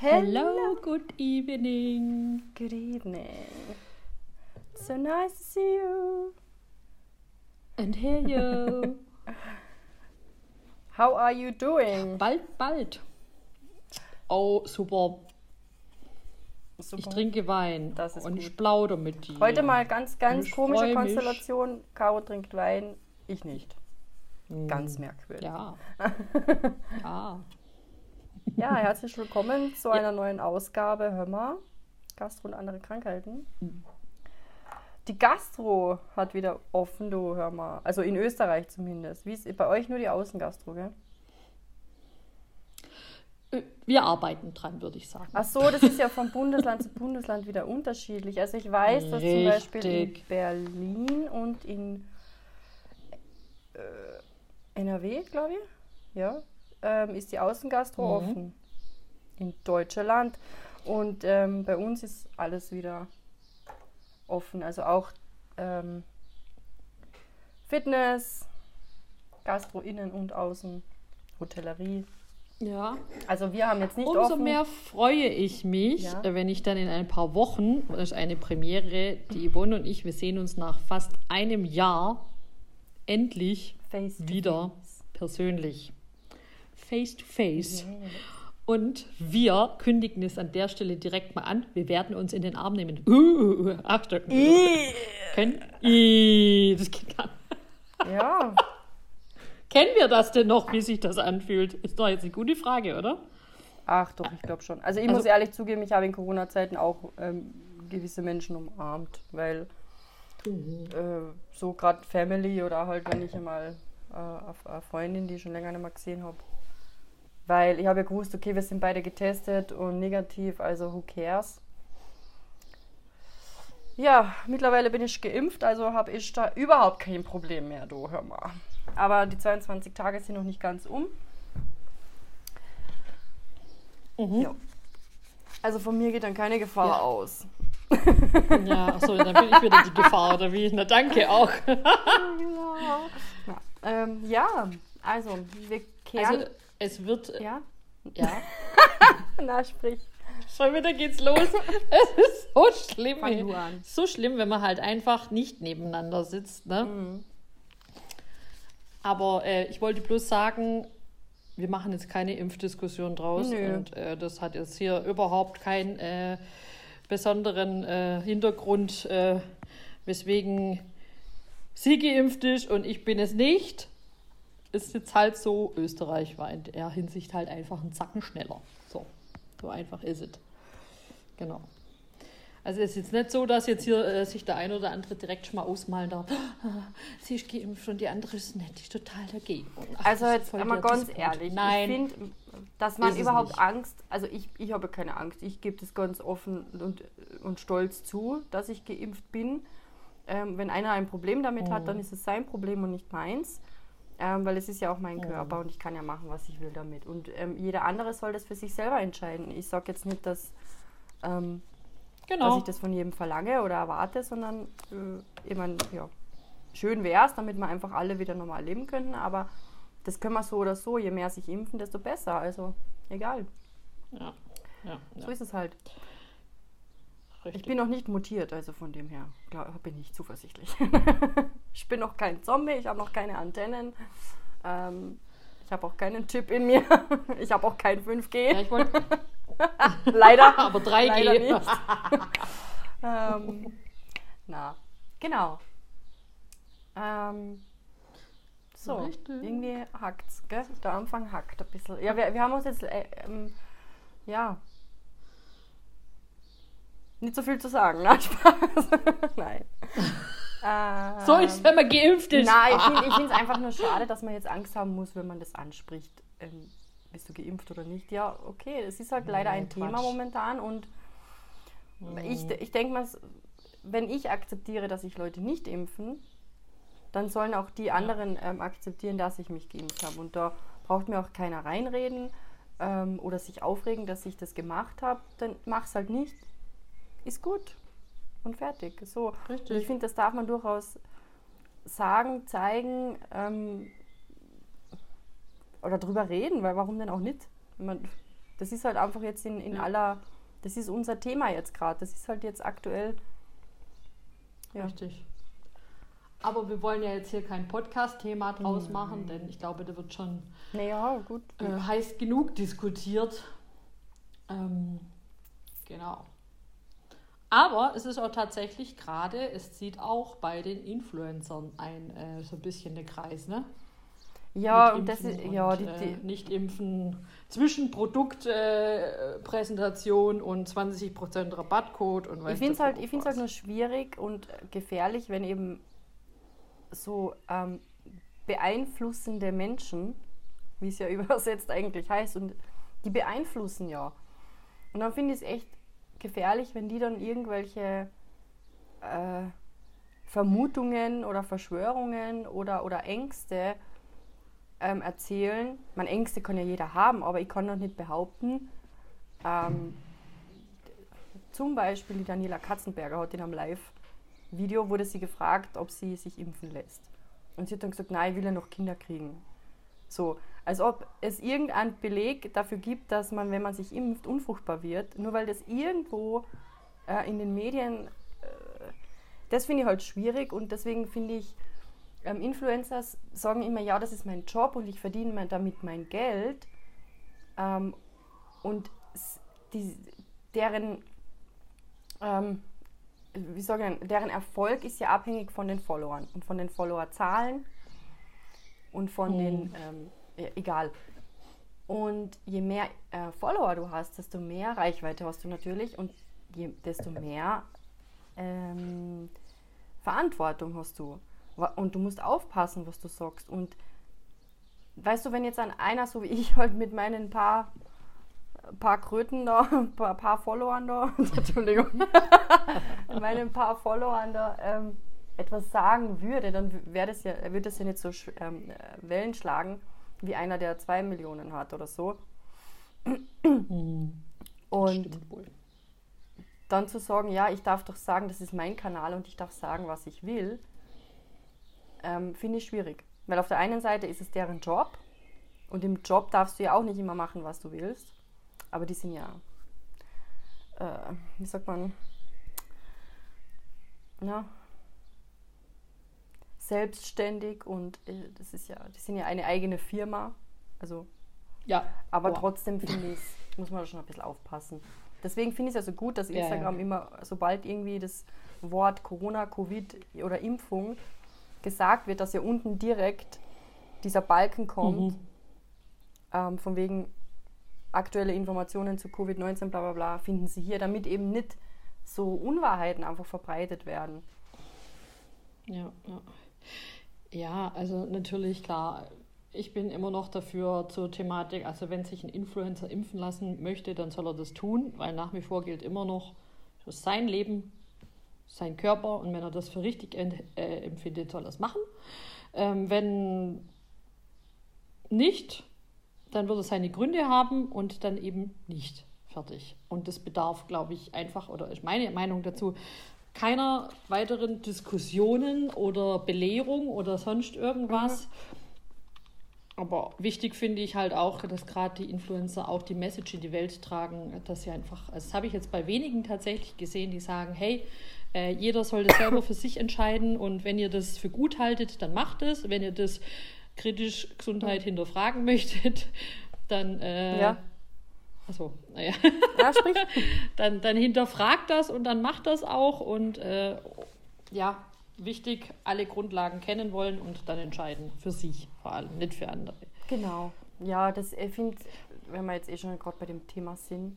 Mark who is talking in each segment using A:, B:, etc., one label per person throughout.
A: Hello, good evening.
B: Good evening. So nice to see you.
A: And hear you.
B: How are you doing?
A: bald, bald. Oh, super.
B: Super.
A: Ich trinke Wein
B: Das ist
A: und
B: gut.
A: ich plaudere mit dir.
B: Heute mal ganz, ganz komische. Konstellation. Caro trinkt Wein, ich nicht. Ganz merkwürdig.
A: Ja. ja.
B: Ja, herzlich willkommen zu einer neuen Ausgabe. Hör mal, Gastro und andere Krankheiten. Die Gastro hat wieder offen, du hör mal. Also in Österreich zumindest. Wie ist bei euch nur die Außengastro, gell?
A: Wir arbeiten dran, würde ich sagen.
B: Ach so, das ist ja von Bundesland zu Bundesland wieder unterschiedlich. Also ich weiß, dass zum Beispiel in
A: Richtig.
B: Berlin und in äh, NRW, glaube ich, ja, ähm, ist die Außengastro
A: Mhm.
B: offen. In Deutschland. Und ähm, bei uns ist alles wieder offen. Also auch ähm, Fitness, Gastro innen und außen, Hotellerie.
A: Ja.
B: Also wir haben jetzt nicht
A: Umso
B: offen.
A: mehr freue ich mich,
B: Ja.
A: äh, wenn ich dann in ein paar Wochen, das ist eine Premiere, die Yvonne und ich, wir sehen uns nach fast einem Jahr endlich
B: Face
A: wieder
B: face.
A: persönlich. Face to face. Und wir kündigen es an der Stelle direkt mal an. Wir werden uns in den Arm nehmen. Uh, Achtung. Können, Ih, das geht gar nicht.
B: Ja,
A: Kennen wir das denn noch, wie sich das anfühlt? Ist doch jetzt eine gute Frage, oder?
B: ach doch, ich glaube schon. Also ich
A: Also-
B: muss ehrlich zugeben, ich habe in Corona-Zeiten auch ähm, gewisse Menschen umarmt, weil äh, so gerade Family oder halt, wenn ich einmal äh, eine eine Freundin, die ich schon länger nicht mehr gesehen habe. Weil ich habe ja gewusst, okay, wir sind beide getestet und negativ, also who cares. Ja, mittlerweile bin ich geimpft, also habe ich da überhaupt kein Problem mehr, du hör mal. Aber die 22 Tage sind noch nicht ganz um. Ja. Also von mir geht dann keine Gefahr
A: Ja.
B: aus.
A: Ja, achso, dann bin ich wieder die Gefahr, oder wie? Na, danke auch.
B: Ja, ähm, ja also wir kehren.
A: Also, es wird,
B: ja,
A: ja,
B: na sprich.
A: schon wieder geht's los. Es ist so schlimm.
B: Fang an.
A: So schlimm, wenn man halt einfach nicht nebeneinander sitzt, ne?
B: Mhm.
A: Aber äh, ich wollte bloß sagen, wir machen jetzt keine Impfdiskussion draus.
B: Nö.
A: Und äh, das hat jetzt hier überhaupt keinen äh, besonderen äh, Hintergrund, äh, weswegen sie geimpft ist und ich bin es nicht. Ist jetzt halt so, Österreich war in der Hinsicht halt einfach ein Zacken schneller. So, so einfach ist es. Genau. Also es ist jetzt nicht so, dass jetzt hier äh, sich der ein oder andere direkt schon mal ausmalen darf. "Ah, Sie ist geimpft und die andere ist nicht, die ist total dagegen. Ach,
B: Also jetzt
A: der
B: ganz
A: Disput.
B: ehrlich,
A: Nein,
B: ich finde, dass man überhaupt
A: nicht.
B: Angst, also ich, ich habe keine Angst, ich gebe das ganz offen und, und stolz zu, dass ich geimpft bin. Ähm, wenn einer ein Problem damit hat,
A: Mhm.
B: dann ist es sein Problem und nicht meins. Ähm, weil es ist ja auch mein Körper und ich kann ja machen, was ich will damit. Und ähm, jeder andere soll das für sich selber entscheiden. Ich sage jetzt nicht, dass, ähm, dass
A: genau.
B: ich das von jedem verlange oder erwarte, sondern äh, ich mein, ja, schön wäre es, damit wir einfach alle wieder normal leben könnten. Aber das können wir so oder so. Je mehr sich impfen, desto besser. Also egal.
A: Ja, ja,
B: So
A: ja,
B: ist es halt.
A: Richtig.
B: Ich bin noch nicht mutiert, also von dem her glaub, bin ich zuversichtlich. ich bin noch kein Zombie, ich habe noch keine Antennen. Ähm, ich habe auch keinen Chip in mir. ich habe auch kein 5G.
A: ja, ich
B: Leider.
A: aber 3G.
B: Leider nicht. ähm, na, genau. Ähm, so,
A: Richtig.
B: irgendwie hackt's, gell? Der Anfang hackt ein bisschen. Ja, wir, wir haben uns jetzt, äh, ähm, ja, nicht so viel zu sagen. Na, Spaß. Nein. Ähm,
A: So ist, wenn man geimpft ist.
B: Nein, ich finde es einfach nur schade, dass man jetzt Angst haben muss, wenn man das anspricht. Ähm, bist du geimpft oder nicht? Ja, okay, es ist halt leider ein
A: Quatsch.
B: Thema momentan und ich, ich denke mal, wenn ich akzeptiere, dass sich Leute nicht impfen, dann sollen auch die anderen ähm, akzeptieren, dass ich mich geimpft habe. Und da braucht mir auch keiner reinreden ähm, oder sich aufregen, dass ich das gemacht habe. Dann mach's halt nicht. Ist gut. Und fertig. So.
A: Richtig.
B: Und ich finde, das darf man durchaus sagen, zeigen ähm, oder drüber reden, weil warum denn auch nicht? Man, Das ist halt einfach jetzt in, in
A: Ja.
B: aller, das ist unser Thema jetzt gerade. Das ist halt jetzt aktuell. Ja.
A: Richtig. Aber wir wollen ja jetzt hier kein Podcast-Thema draus machen, denn ich glaube, da wird schon
B: Naja, gut.
A: äh, heiß genug diskutiert. Ähm, genau. Aber es ist auch tatsächlich gerade, es zieht auch bei den Influencern ein äh, so ein bisschen der Kreis, ne?
B: Ja, und das ist, ja,
A: und,
B: die,
A: äh,
B: die,
A: nicht impfen zwischen Produktpräsentation äh, und 20% Rabattcode und
B: ich
A: weiß
B: finde es halt, ich find's halt nur schwierig und gefährlich, wenn eben so ähm, beeinflussende Menschen, wie es ja übersetzt eigentlich heißt, und die beeinflussen ja. Und dann finde ich es echt gefährlich, wenn die dann irgendwelche äh, Vermutungen oder Verschwörungen oder, oder Ängste ähm, erzählen. Man Ängste kann ja jeder haben, aber ich kann doch nicht behaupten, ähm, zum Beispiel die Daniela Katzenberger hat in einem Live-Video, wurde sie gefragt, ob sie sich impfen lässt. Und sie hat dann gesagt, nein, ich will ja noch Kinder kriegen. So, als ob es irgendeinen Beleg dafür gibt, dass man, wenn man sich impft, unfruchtbar wird, nur weil das irgendwo äh, in den Medien, äh, das finde ich halt schwierig und deswegen finde ich, ähm, Influencer sagen immer, ja, das ist mein Job und ich verdiene mein, damit mein Geld. Ähm, und die, deren, ähm, wie sagen, deren Erfolg ist ja abhängig von den Followern und von den Followerzahlen und von
A: Hm.
B: den, ähm, ja, egal. Und je mehr äh, Follower du hast, desto mehr Reichweite hast du natürlich und je, desto mehr ähm, Verantwortung hast du. Und du musst aufpassen, was du sagst. Und weißt du, wenn jetzt an einer, so wie ich, halt mit meinen paar, paar Kröten da, ein paar, paar Followern da, Entschuldigung, meinen paar Followern da ähm, etwas sagen würde, dann wäre das ja, würde das ja nicht so ähm, äh, Wellen schlagen, wie einer, der zwei Millionen hat oder so.
A: Hm,
B: Und dann zu sagen, ja, ich darf doch sagen, das ist mein Kanal und ich darf sagen, was ich will, ähm, finde ich schwierig. Weil auf der einen Seite ist es deren Job und im Job darfst du ja auch nicht immer machen, was du willst. Aber die sind ja, äh, wie sagt man, na, selbstständig und äh, das ist ja, die sind ja eine eigene Firma. Also
A: Ja,
B: aber
A: Boah.
B: trotzdem finde ich, muss man schon ein bisschen aufpassen. Deswegen finde ich es ja so gut, dass
A: Ja, ja.
B: Instagram immer, sobald irgendwie das Wort Corona, Covid oder Impfung gesagt wird, dass ja unten direkt dieser Balken kommt,
A: Mhm.
B: ähm, von wegen aktuelle Informationen zu Covid-19, bla bla bla, finden sie hier, damit eben nicht so Unwahrheiten einfach verbreitet werden.
A: Ja, ja. Ja, also natürlich, klar. Ich bin immer noch dafür zur Thematik, also wenn sich ein Influencer impfen lassen möchte, dann soll er das tun, weil nach wie vor gilt immer noch, sein Leben, sein Körper und wenn er das für richtig äh, empfindet, soll er es machen. Ähm, wenn nicht, dann wird er seine Gründe haben und dann eben nicht. Fertig. Und das bedarf, glaube ich, einfach, oder ist meine Meinung dazu, keiner weiteren Diskussionen oder Belehrung oder sonst irgendwas. Aber wichtig finde ich halt auch, dass gerade die Influencer auch die Message in die Welt tragen, dass sie einfach, also das habe ich jetzt bei wenigen tatsächlich gesehen, die sagen, hey, äh, jeder soll das selber für sich entscheiden und wenn ihr das für gut haltet, dann macht es. Wenn ihr das kritisch Gesundheit hinterfragen möchtet, dann äh,
B: Ja.
A: Achso, naja.
B: Ja, sprich.
A: dann, dann hinterfragt das und dann macht das auch und äh, ja, wichtig, alle Grundlagen kennen wollen und dann entscheiden. Für sich vor allem, nicht für andere.
B: Genau. Ja, das ich finde, wenn wir jetzt eh schon gerade bei dem Thema sind,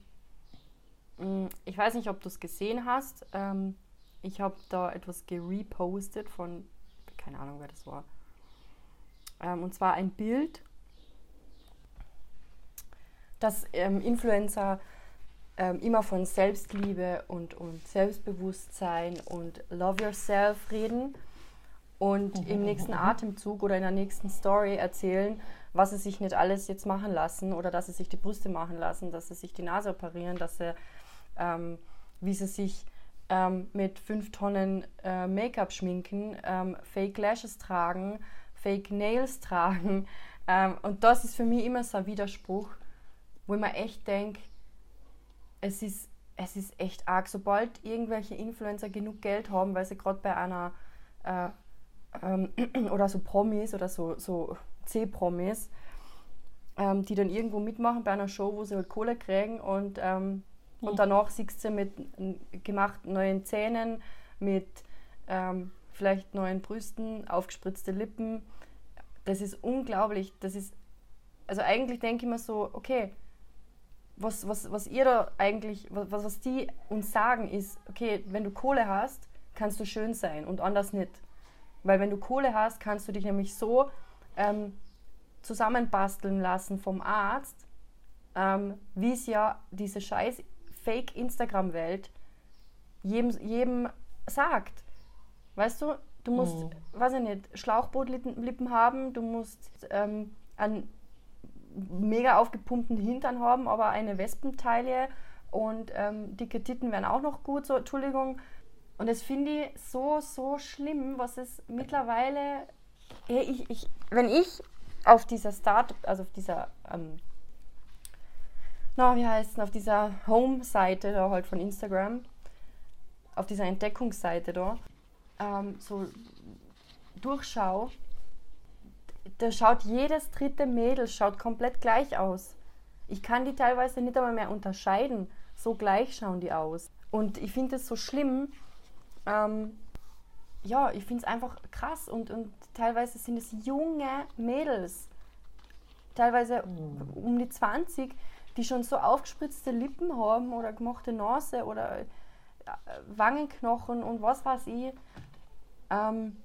B: mm, ich weiß nicht, ob du es gesehen hast. Ähm, ich habe da etwas gerepostet von, keine Ahnung, wer das war. Ähm, und zwar ein Bild, das ähm, Influencer ähm, immer von Selbstliebe und, und Selbstbewusstsein und Love Yourself reden und im nächsten Atemzug oder in der nächsten Story erzählen, was sie sich nicht alles jetzt machen lassen oder dass sie sich die Brüste machen lassen, dass sie sich die Nase operieren, dass sie, ähm, wie sie sich ähm, mit fünf Tonnen äh, Make-up schminken, ähm, Fake Lashes tragen, Fake Nails tragen. Ähm, und das ist für mich immer so ein Widerspruch, wo ich mir echt denke, es ist, es ist echt arg. Sobald irgendwelche Influencer genug Geld haben, weil sie gerade bei einer äh, ähm, oder so Promis oder so, so C-Promis, ähm, die dann irgendwo mitmachen bei einer Show, wo sie halt Kohle kriegen und, ähm, mhm. und danach siehst du sie mit gemachten neuen Zähnen, mit ähm, vielleicht neuen Brüsten, aufgespritzte Lippen. Das ist unglaublich. Das ist, also eigentlich denke ich mir so, okay, was, was, was ihr da eigentlich, was, was die uns sagen, ist, okay, wenn du Kohle hast, kannst du schön sein und anders nicht. Weil wenn du Kohle hast, kannst du dich nämlich so ähm, zusammenbasteln lassen vom Arzt, ähm, wie es ja diese scheiß Fake-Instagram-Welt jedem, jedem sagt. Weißt du, du musst, oh. weiß ich nicht, Schlauchbootlippen haben, du musst ähm, einen mega aufgepumpten Hintern haben, aber eine Wespenteile und ähm, dicke Titten wären auch noch gut, so, Entschuldigung. Und das finde ich so, so schlimm, was es mittlerweile, ich, ich, wenn ich auf dieser Start, also auf dieser, ähm, na, wie heißt es, auf dieser Home-Seite da halt von Instagram, auf dieser Entdeckungsseite da, ähm, so durchschau, da schaut jedes dritte Mädel schaut komplett gleich aus. Ich kann die teilweise nicht einmal mehr unterscheiden. So gleich schauen die aus. Und ich finde es so schlimm. Ähm, ja, ich finde es einfach krass. Und, und teilweise sind es junge Mädels, teilweise mhm. um die 20, die schon so aufgespritzte Lippen haben oder gemachte Nase oder äh, Wangenknochen und was weiß ich. Ähm,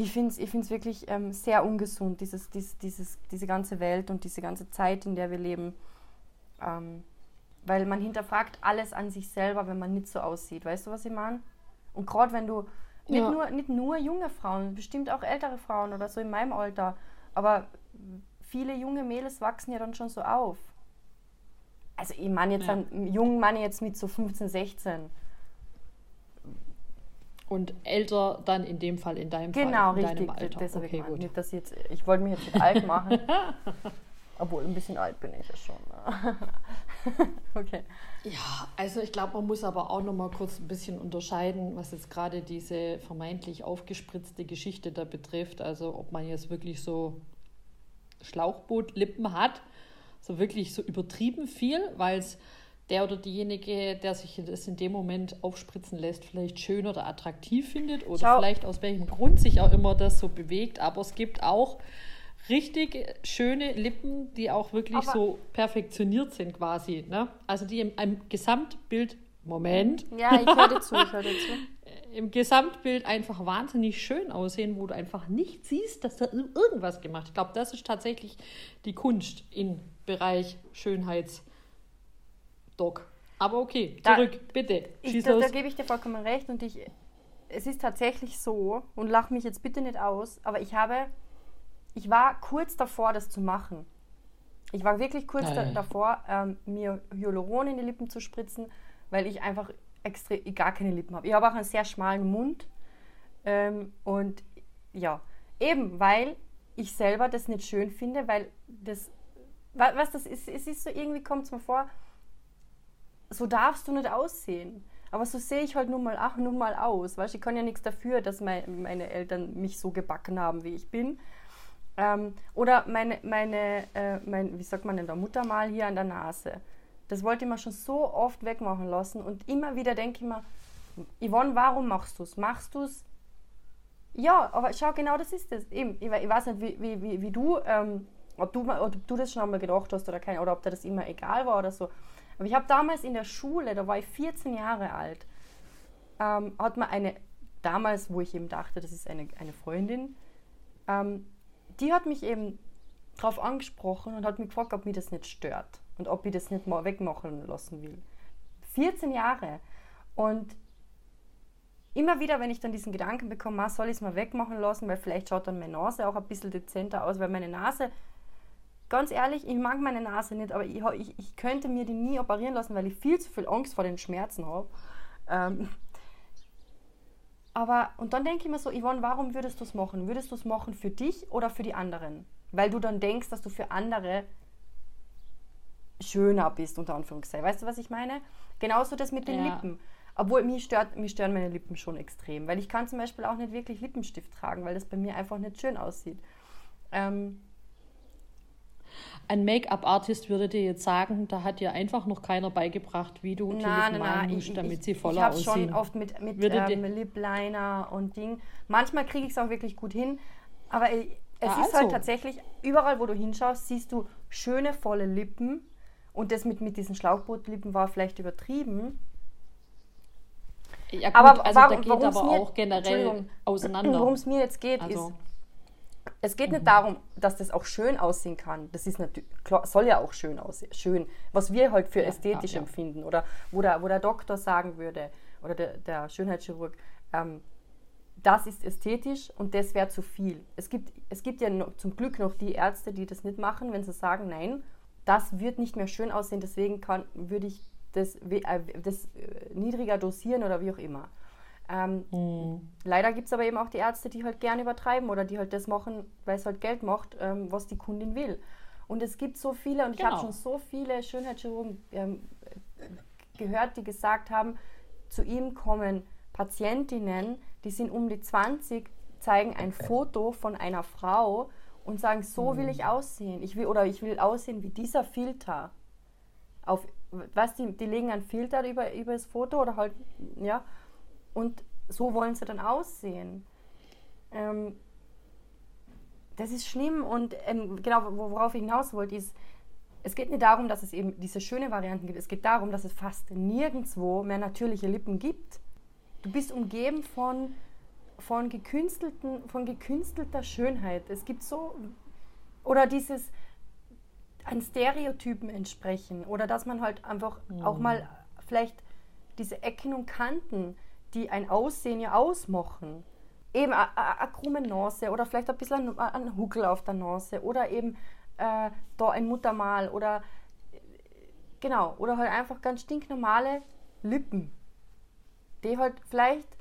B: ich finde es ich find's wirklich ähm, sehr ungesund, dieses, dieses, dieses, diese ganze Welt und diese ganze Zeit, in der wir leben. Ähm, weil man hinterfragt alles an sich selber, wenn man nicht so aussieht. Weißt du, was ich meine? Und gerade wenn du, nicht, ja. nur, nicht nur junge Frauen, bestimmt auch ältere Frauen oder so in meinem Alter, aber viele junge Mädels wachsen ja dann schon so auf. Also ich meine jetzt ja. einen jungen Mann jetzt mit so 15, 16
A: und älter dann in dem Fall in deinem
B: genau,
A: Fall, in
B: richtig, deinem Alter. Deshalb okay, gut. Nicht, dass jetzt, ich wollte mich jetzt nicht alt machen, obwohl ein bisschen alt bin ich ja schon. Ne?
A: okay. Ja, also ich glaube, man muss aber auch noch mal kurz ein bisschen unterscheiden, was jetzt gerade diese vermeintlich aufgespritzte Geschichte da betrifft. Also ob man jetzt wirklich so Schlauchbootlippen hat, so wirklich so übertrieben viel, weil es der oder diejenige, der sich das in dem Moment aufspritzen lässt, vielleicht schön oder attraktiv findet oder Schau. vielleicht aus welchem Grund sich auch immer das so bewegt. Aber es gibt auch richtig schöne Lippen, die auch wirklich Aber so perfektioniert sind quasi. Ne? Also die im, im Gesamtbild, Moment.
B: Ja, ich höre zu, ich höre zu.
A: Im Gesamtbild einfach wahnsinnig schön aussehen, wo du einfach nicht siehst, dass da irgendwas gemacht Ich glaube, das ist tatsächlich die Kunst im Bereich Schönheits- Doc. Aber okay, zurück, da, bitte.
B: Ich, da, da gebe ich dir vollkommen recht und ich, es ist tatsächlich so und lach mich jetzt bitte nicht aus, aber ich habe, ich war kurz davor, das zu machen. Ich war wirklich kurz da, davor, ähm, mir Hyaluron in die Lippen zu spritzen, weil ich einfach extrem, gar keine Lippen habe. Ich habe auch einen sehr schmalen Mund ähm, und ja, eben weil ich selber das nicht schön finde, weil das, was das ist, es ist so irgendwie kommt es mir vor, so darfst du nicht aussehen. Aber so sehe ich halt nun mal, ach, nun mal aus. Weißt ich kann ja nichts dafür, dass mein, meine Eltern mich so gebacken haben, wie ich bin. Ähm, oder meine, meine äh, mein, wie sagt man denn da, Muttermal hier an der Nase. Das wollte ich mir schon so oft wegmachen lassen. Und immer wieder denke ich mir, Yvonne, warum machst du es? Machst du es? Ja, aber schau, genau das ist es. Ich, ich weiß nicht, wie, wie, wie, wie du, ähm, ob du, ob du das schon einmal gedacht hast oder kein, oder ob dir das immer egal war oder so. Aber ich habe damals in der Schule, da war ich 14 Jahre alt, ähm, hat mir eine, damals, wo ich eben dachte, das ist eine, eine Freundin, ähm, die hat mich eben darauf angesprochen und hat mich gefragt, ob mich das nicht stört und ob ich das nicht mal wegmachen lassen will. 14 Jahre. Und immer wieder, wenn ich dann diesen Gedanken bekomme, soll ich es mal wegmachen lassen, weil vielleicht schaut dann meine Nase auch ein bisschen dezenter aus, weil meine Nase ganz ehrlich, ich mag meine Nase nicht, aber ich, ich, ich könnte mir die nie operieren lassen, weil ich viel zu viel Angst vor den Schmerzen habe. Ähm, aber, und dann denke ich mir so, Yvonne, warum würdest du es machen? Würdest du es machen für dich oder für die anderen? Weil du dann denkst, dass du für andere schöner bist, unter Anführungszeichen. Weißt du, was ich meine? Genauso das mit den
A: Ja.
B: Lippen. Obwohl, mich, stört, mich stören meine Lippen schon extrem, weil ich kann zum Beispiel auch nicht wirklich Lippenstift tragen, weil das bei mir einfach nicht schön aussieht. Ähm,
A: Ein Make-up-Artist würde dir jetzt sagen, da hat dir einfach noch keiner beigebracht, wie du die Lippen malen musst, damit sie voller
B: ich habe
A: aussehen.
B: schon oft mit, mit ähm, Lip Liner und Ding. Manchmal kriege ich es auch wirklich gut hin, aber es
A: Ja,
B: ist halt
A: also.
B: tatsächlich, überall wo du hinschaust, siehst du schöne, volle Lippen. Und das mit, mit diesen Schlauchbootlippen war vielleicht übertrieben.
A: ja, gut,
B: aber
A: also
B: warum-
A: da geht aber
B: mir-
A: auch generell auseinander.
B: Worum es mir jetzt geht,
A: Also-
B: ist, es geht nicht darum, dass das auch schön aussehen kann. Das ist natürlich, soll ja auch schön aussehen. Schön, was wir halt für
A: Ja,
B: ästhetisch
A: ja, ja.
B: empfinden. Oder wo der, wo der Doktor sagen würde, oder der, der Schönheitschirurg, ähm, das ist ästhetisch und das wäre zu viel. Es gibt, es gibt ja noch, zum Glück noch die Ärzte, die das nicht machen, wenn sie sagen, nein, das wird nicht mehr schön aussehen, deswegen kann, würde ich das, äh, das äh, niedriger dosieren oder wie auch immer. Ähm,
A: Hm.
B: Leider gibt es aber eben auch die Ärzte, die halt gern übertreiben oder die halt das machen, weil es halt Geld macht, ähm, was die Kundin will. Und es gibt so viele, und ich habe
A: Genau.
B: schon so viele Schönheitschirurgen ähm, gehört, die gesagt haben, zu ihm kommen Patientinnen, die sind um die 20, zeigen ein Foto von einer Frau und sagen, so will ich aussehen. Ich will, oder ich will aussehen wie dieser Filter. Auf, was, die, die legen einen Filter über, über das Foto oder halt, ja, und so wollen sie dann aussehen. Ähm, das ist schlimm und ähm, genau, wo- worauf ich hinaus wollte, ist, es geht nicht darum, dass es eben diese schöne Varianten gibt. Es geht darum, dass es fast nirgendwo mehr natürliche Lippen gibt. Du bist umgeben von, von, gekünstelten, von gekünstelter Schönheit. Es gibt so, oder dieses an Stereotypen entsprechen oder dass man halt einfach auch mal vielleicht diese Ecken und Kanten, die ein Aussehen ja ausmachen, eben eine krumme Nase oder vielleicht ein bisschen ein, Huckel auf der Nase oder eben äh, da ein Muttermal oder genau, oder halt einfach ganz stinknormale Lippen, die halt vielleicht,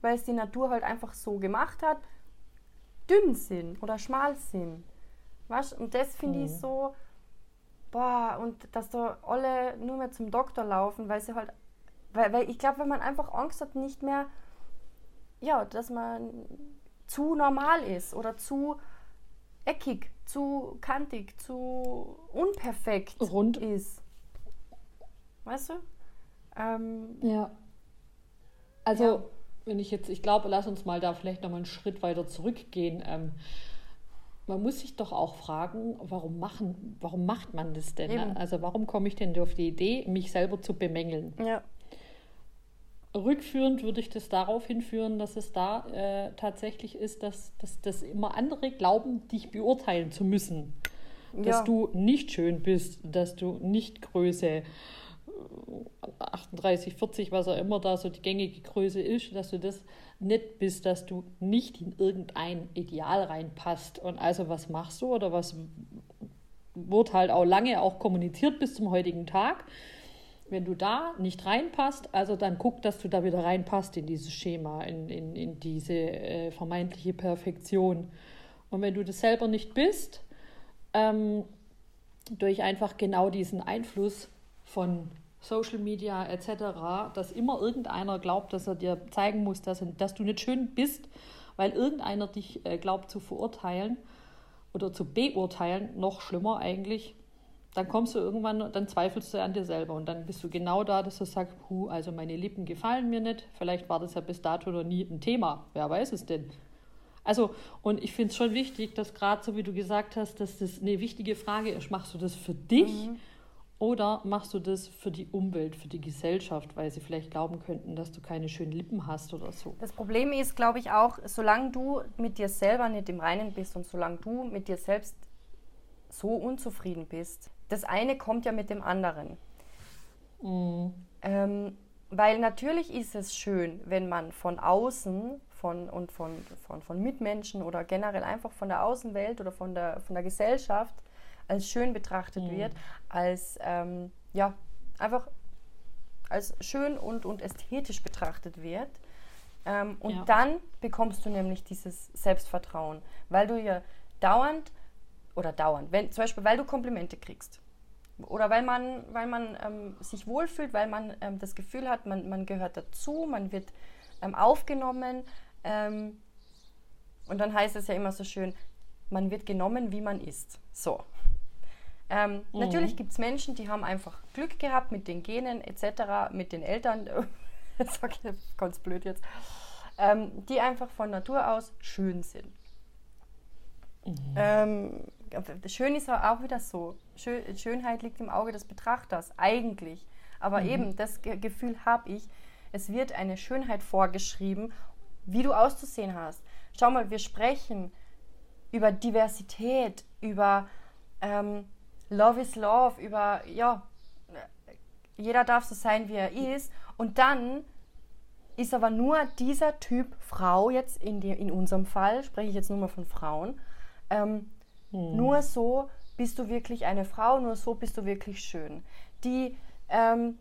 B: weil es die Natur halt einfach so gemacht hat, dünn sind oder schmal sind. Weißt? Und das finde ich so, boah, und dass da alle nur mehr zum Doktor laufen, weil sie halt, weil, weil ich glaube, wenn man einfach Angst hat, nicht mehr, ja, dass man zu normal ist oder zu eckig, zu kantig, zu unperfekt
A: Rund.
B: ist. Weißt du? Ähm,
A: Ja. Also,
B: Ja.
A: wenn ich jetzt, ich glaube, lass uns mal da vielleicht nochmal einen Schritt weiter zurückgehen. Ähm, man muss sich doch auch fragen, warum machen, warum macht man das denn?
B: Eben.
A: Also warum komme ich denn auf die Idee, mich selber zu bemängeln?
B: ja.
A: Rückführend würde ich das darauf hinführen, dass es da äh, tatsächlich ist, dass, dass, dass immer andere glauben, dich beurteilen zu müssen. Dass
B: Ja.
A: du nicht schön bist, dass du nicht Größe äh, 38, 40, was auch immer da so die gängige Größe ist, dass du das nicht bist, dass du nicht in irgendein Ideal reinpasst. Und also was machst du oder was wurde halt auch lange auch kommuniziert bis zum heutigen Tag. Wenn du da nicht reinpasst, also dann guck, dass du da wieder reinpasst in dieses Schema, in, in, in diese äh, vermeintliche Perfektion. Und wenn du das selber nicht bist, ähm, durch einfach genau diesen Einfluss von Social Media etc., dass immer irgendeiner glaubt, dass er dir zeigen muss, dass, dass du nicht schön bist, weil irgendeiner dich äh, glaubt zu verurteilen oder zu beurteilen, noch schlimmer eigentlich, dann kommst du irgendwann, dann zweifelst du an dir selber und dann bist du genau da, dass du sagst, puh, also meine Lippen gefallen mir nicht, vielleicht war das ja bis dato noch nie ein Thema, wer weiß es denn. Also, und ich finde es schon wichtig, dass gerade so wie du gesagt hast, dass das eine wichtige Frage ist, machst du das für dich oder machst du das für die Umwelt, für die Gesellschaft, weil sie vielleicht glauben könnten, dass du keine schönen Lippen hast oder so.
B: Das Problem ist, glaube ich, auch, solange du mit dir selber nicht im Reinen bist und solange du mit dir selbst so unzufrieden bist, das eine kommt ja mit dem anderen. Ähm, weil natürlich ist es schön, wenn man von außen von, und von, von, von Mitmenschen oder generell einfach von der Außenwelt oder von der, von der Gesellschaft als schön betrachtet wird, als ähm, ja, einfach als schön und, und ästhetisch betrachtet wird. Ähm, und
A: Ja.
B: dann bekommst du nämlich dieses Selbstvertrauen, weil du ja dauernd oder dauernd, wenn, zum Beispiel, weil du Komplimente kriegst. Oder weil man, weil man ähm, sich wohlfühlt, weil man ähm, das Gefühl hat, man, man gehört dazu, man wird ähm, aufgenommen. Ähm, und dann heißt es ja immer so schön, man wird genommen, wie man ist. So. Ähm, mhm. Natürlich gibt es Menschen, die haben einfach Glück gehabt mit den Genen etc., mit den Eltern, sag ich ganz blöd jetzt, ähm, die einfach von Natur aus schön sind. Mhm. Schön ist auch wieder so. Schönheit liegt im Auge des Betrachters, eigentlich. Aber mhm. eben, das Gefühl habe ich, es wird eine Schönheit vorgeschrieben, wie du auszusehen hast. Schau mal, wir sprechen über Diversität, über ähm, Love is Love, über, ja, jeder darf so sein, wie er ist. Und dann ist aber nur dieser Typ Frau jetzt in, die, in unserem Fall, spreche ich jetzt nur mal von Frauen, ähm, hm. nur so bist du wirklich eine Frau, nur so bist du wirklich schön. Die, ähm,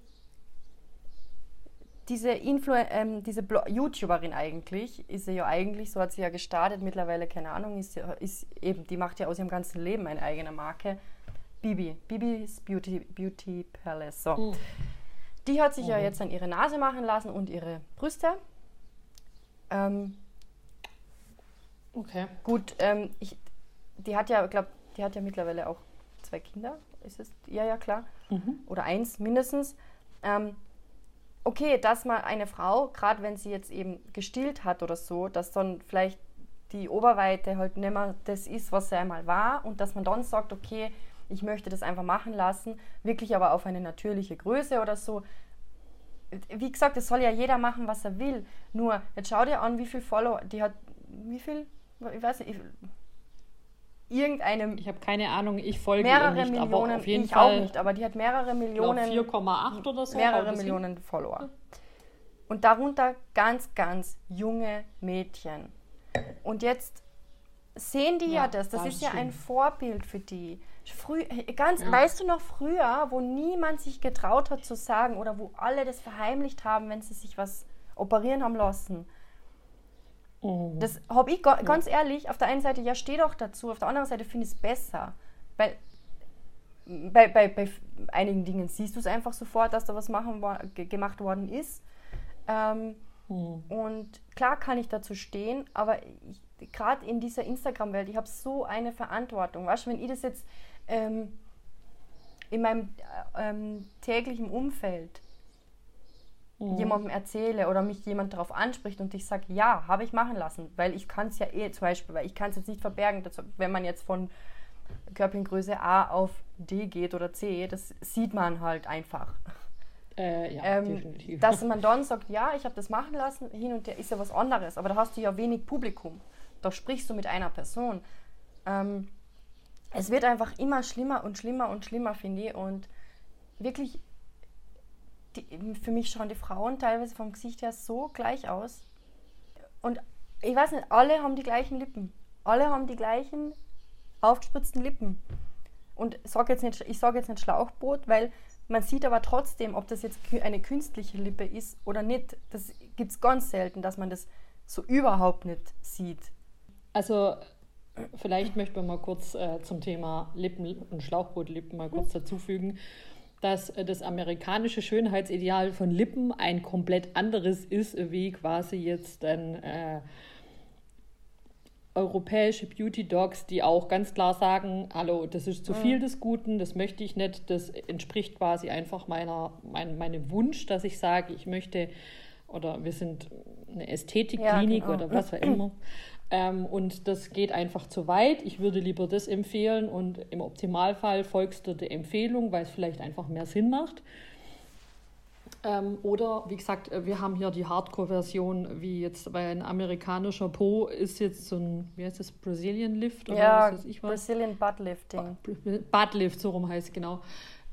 B: diese, Influ ähm, diese YouTuberin eigentlich, ist sie ja eigentlich, so hat sie ja gestartet, mittlerweile, keine Ahnung, ist, ist eben, die macht ja aus ihrem ganzen Leben eine eigene Marke. Bibi, Bibis Beauty, Beauty Palace. So. Mhm. Die hat sich mhm. ja jetzt dann ihre Nase machen lassen und ihre Brüste. Ähm, okay. Gut, ähm, ich, die hat ja, glaube die hat ja mittlerweile auch zwei Kinder. Ist es? Ja, ja, klar. Mhm. Oder eins mindestens. Ähm, okay, dass mal eine Frau, gerade wenn sie jetzt eben gestillt hat oder so, dass dann vielleicht die Oberweite halt nicht mehr das ist, was sie einmal war und dass man dann sagt, okay, ich möchte das einfach machen lassen, wirklich aber auf eine natürliche Größe oder so. Wie gesagt, es soll ja jeder machen, was er will. Nur, jetzt schau dir an, wie viel Follower, die hat, wie viel, ich weiß nicht, irgendeinem.
A: Ich habe keine Ahnung, ich folge
B: mehrere
A: nicht,
B: Millionen, aber auf jeden ich Fall, auch nicht, aber die hat mehrere Millionen.
A: 4,8 oder so.
B: Mehrere Millionen? Follower. Und darunter ganz, ganz junge Mädchen. Und jetzt sehen die ja, ja das. Das, das ist ja ein Vorbild für die. Früh, ganz, ja. Weißt du noch früher, wo niemand sich getraut hat zu sagen oder wo alle das verheimlicht haben, wenn sie sich was operieren haben lassen? Oh. Das habe ich ganz ja. ehrlich, auf der einen Seite, ja, steh doch dazu, auf der anderen Seite finde ich es besser. Weil bei, bei, bei einigen Dingen siehst du es einfach sofort, dass da was machen, gemacht worden ist. Ähm, mhm. Und klar kann ich dazu stehen, aber gerade in dieser Instagram-Welt, ich habe so eine Verantwortung. Weißt du, wenn ich das jetzt ähm, in meinem äh, ähm, täglichen Umfeld mhm. jemandem erzähle oder mich jemand darauf anspricht und ich sage, ja, habe ich machen lassen, weil ich kann es ja eh zum Beispiel, weil ich kann es jetzt nicht verbergen, dass, wenn man jetzt von Körpergröße A auf D geht oder C, das sieht man halt einfach.
A: Äh, ja, ähm,
B: dass man dann sagt, ja, ich habe das machen lassen, hin und her ist ja was anderes, aber da hast du ja wenig Publikum. Da sprichst du mit einer Person. Ähm, es wird einfach immer schlimmer und schlimmer und schlimmer, finde ich. Und wirklich die, für mich schauen die Frauen teilweise vom Gesicht her so gleich aus. Und ich weiß nicht, alle haben die gleichen Lippen. Alle haben die gleichen aufgespritzten Lippen. Und sag jetzt nicht, ich sage jetzt nicht Schlauchboot, weil man sieht aber trotzdem, ob das jetzt eine künstliche Lippe ist oder nicht. Das gibt es ganz selten, dass man das so überhaupt nicht sieht.
A: Also vielleicht möchte man mal kurz äh, zum Thema Lippen und Schlauchbootlippen mal kurz dazufügen dass äh, das amerikanische Schönheitsideal von Lippen ein komplett anderes ist, wie quasi jetzt ein äh, europäische Beauty Dogs, die auch ganz klar sagen, hallo, das ist zu viel mhm. des Guten, das möchte ich nicht, das entspricht quasi einfach meiner, mein, meinem Wunsch, dass ich sage, ich möchte, oder wir sind eine Ästhetikklinik ja, genau. oder was auch immer. Ähm, und das geht einfach zu weit. Ich würde lieber das empfehlen und im Optimalfall folgst du der Empfehlung, weil es vielleicht einfach mehr Sinn macht. Ähm, oder wie gesagt, äh, wir haben hier die Hardcore-Version, wie jetzt bei ein amerikanischer Po ist jetzt so ein, wie heißt das, Brazilian Lift?
B: Oder ja, was ich was? Brazilian Butt Lifting.
A: Butt Lift, so rum heißt es genau.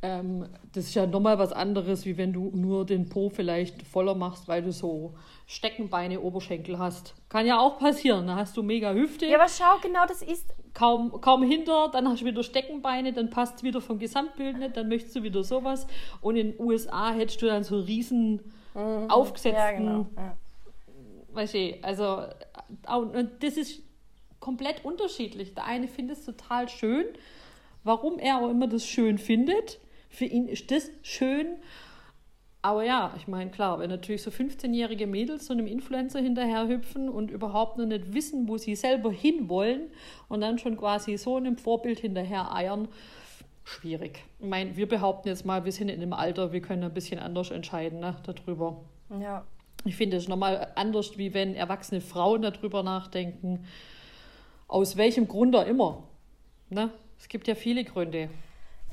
A: Ähm, das ist ja nochmal was anderes, wie wenn du nur den Po vielleicht voller machst, weil du so Steckenbeine, Oberschenkel hast. Kann ja auch passieren. Da hast du mega Hüfte.
B: Ja, aber schau, genau das ist.
A: Kaum, kaum hinter, dann hast du wieder Steckenbeine, dann passt es wieder vom Gesamtbild nicht, dann möchtest du wieder sowas. Und in den USA hättest du dann so riesen mhm. aufgesetzten. Ja, genau. Ja. Weißt du, also das ist komplett unterschiedlich. Der eine findet es total schön, warum er auch immer das schön findet Für ihn ist das schön. Aber ja, ich meine, klar, wenn natürlich so 15-jährige Mädels so einem Influencer hinterherhüpfen und überhaupt noch nicht wissen, wo sie selber hinwollen und dann schon quasi so einem Vorbild hinterher eiern, schwierig. Ich meine, wir behaupten jetzt mal, wir sind in einem Alter, wir können ein bisschen anders entscheiden ne, darüber.
B: Ja.
A: Ich finde es nochmal anders, wie wenn erwachsene Frauen darüber nachdenken, aus welchem Grund auch immer. Ne? Es gibt ja viele Gründe.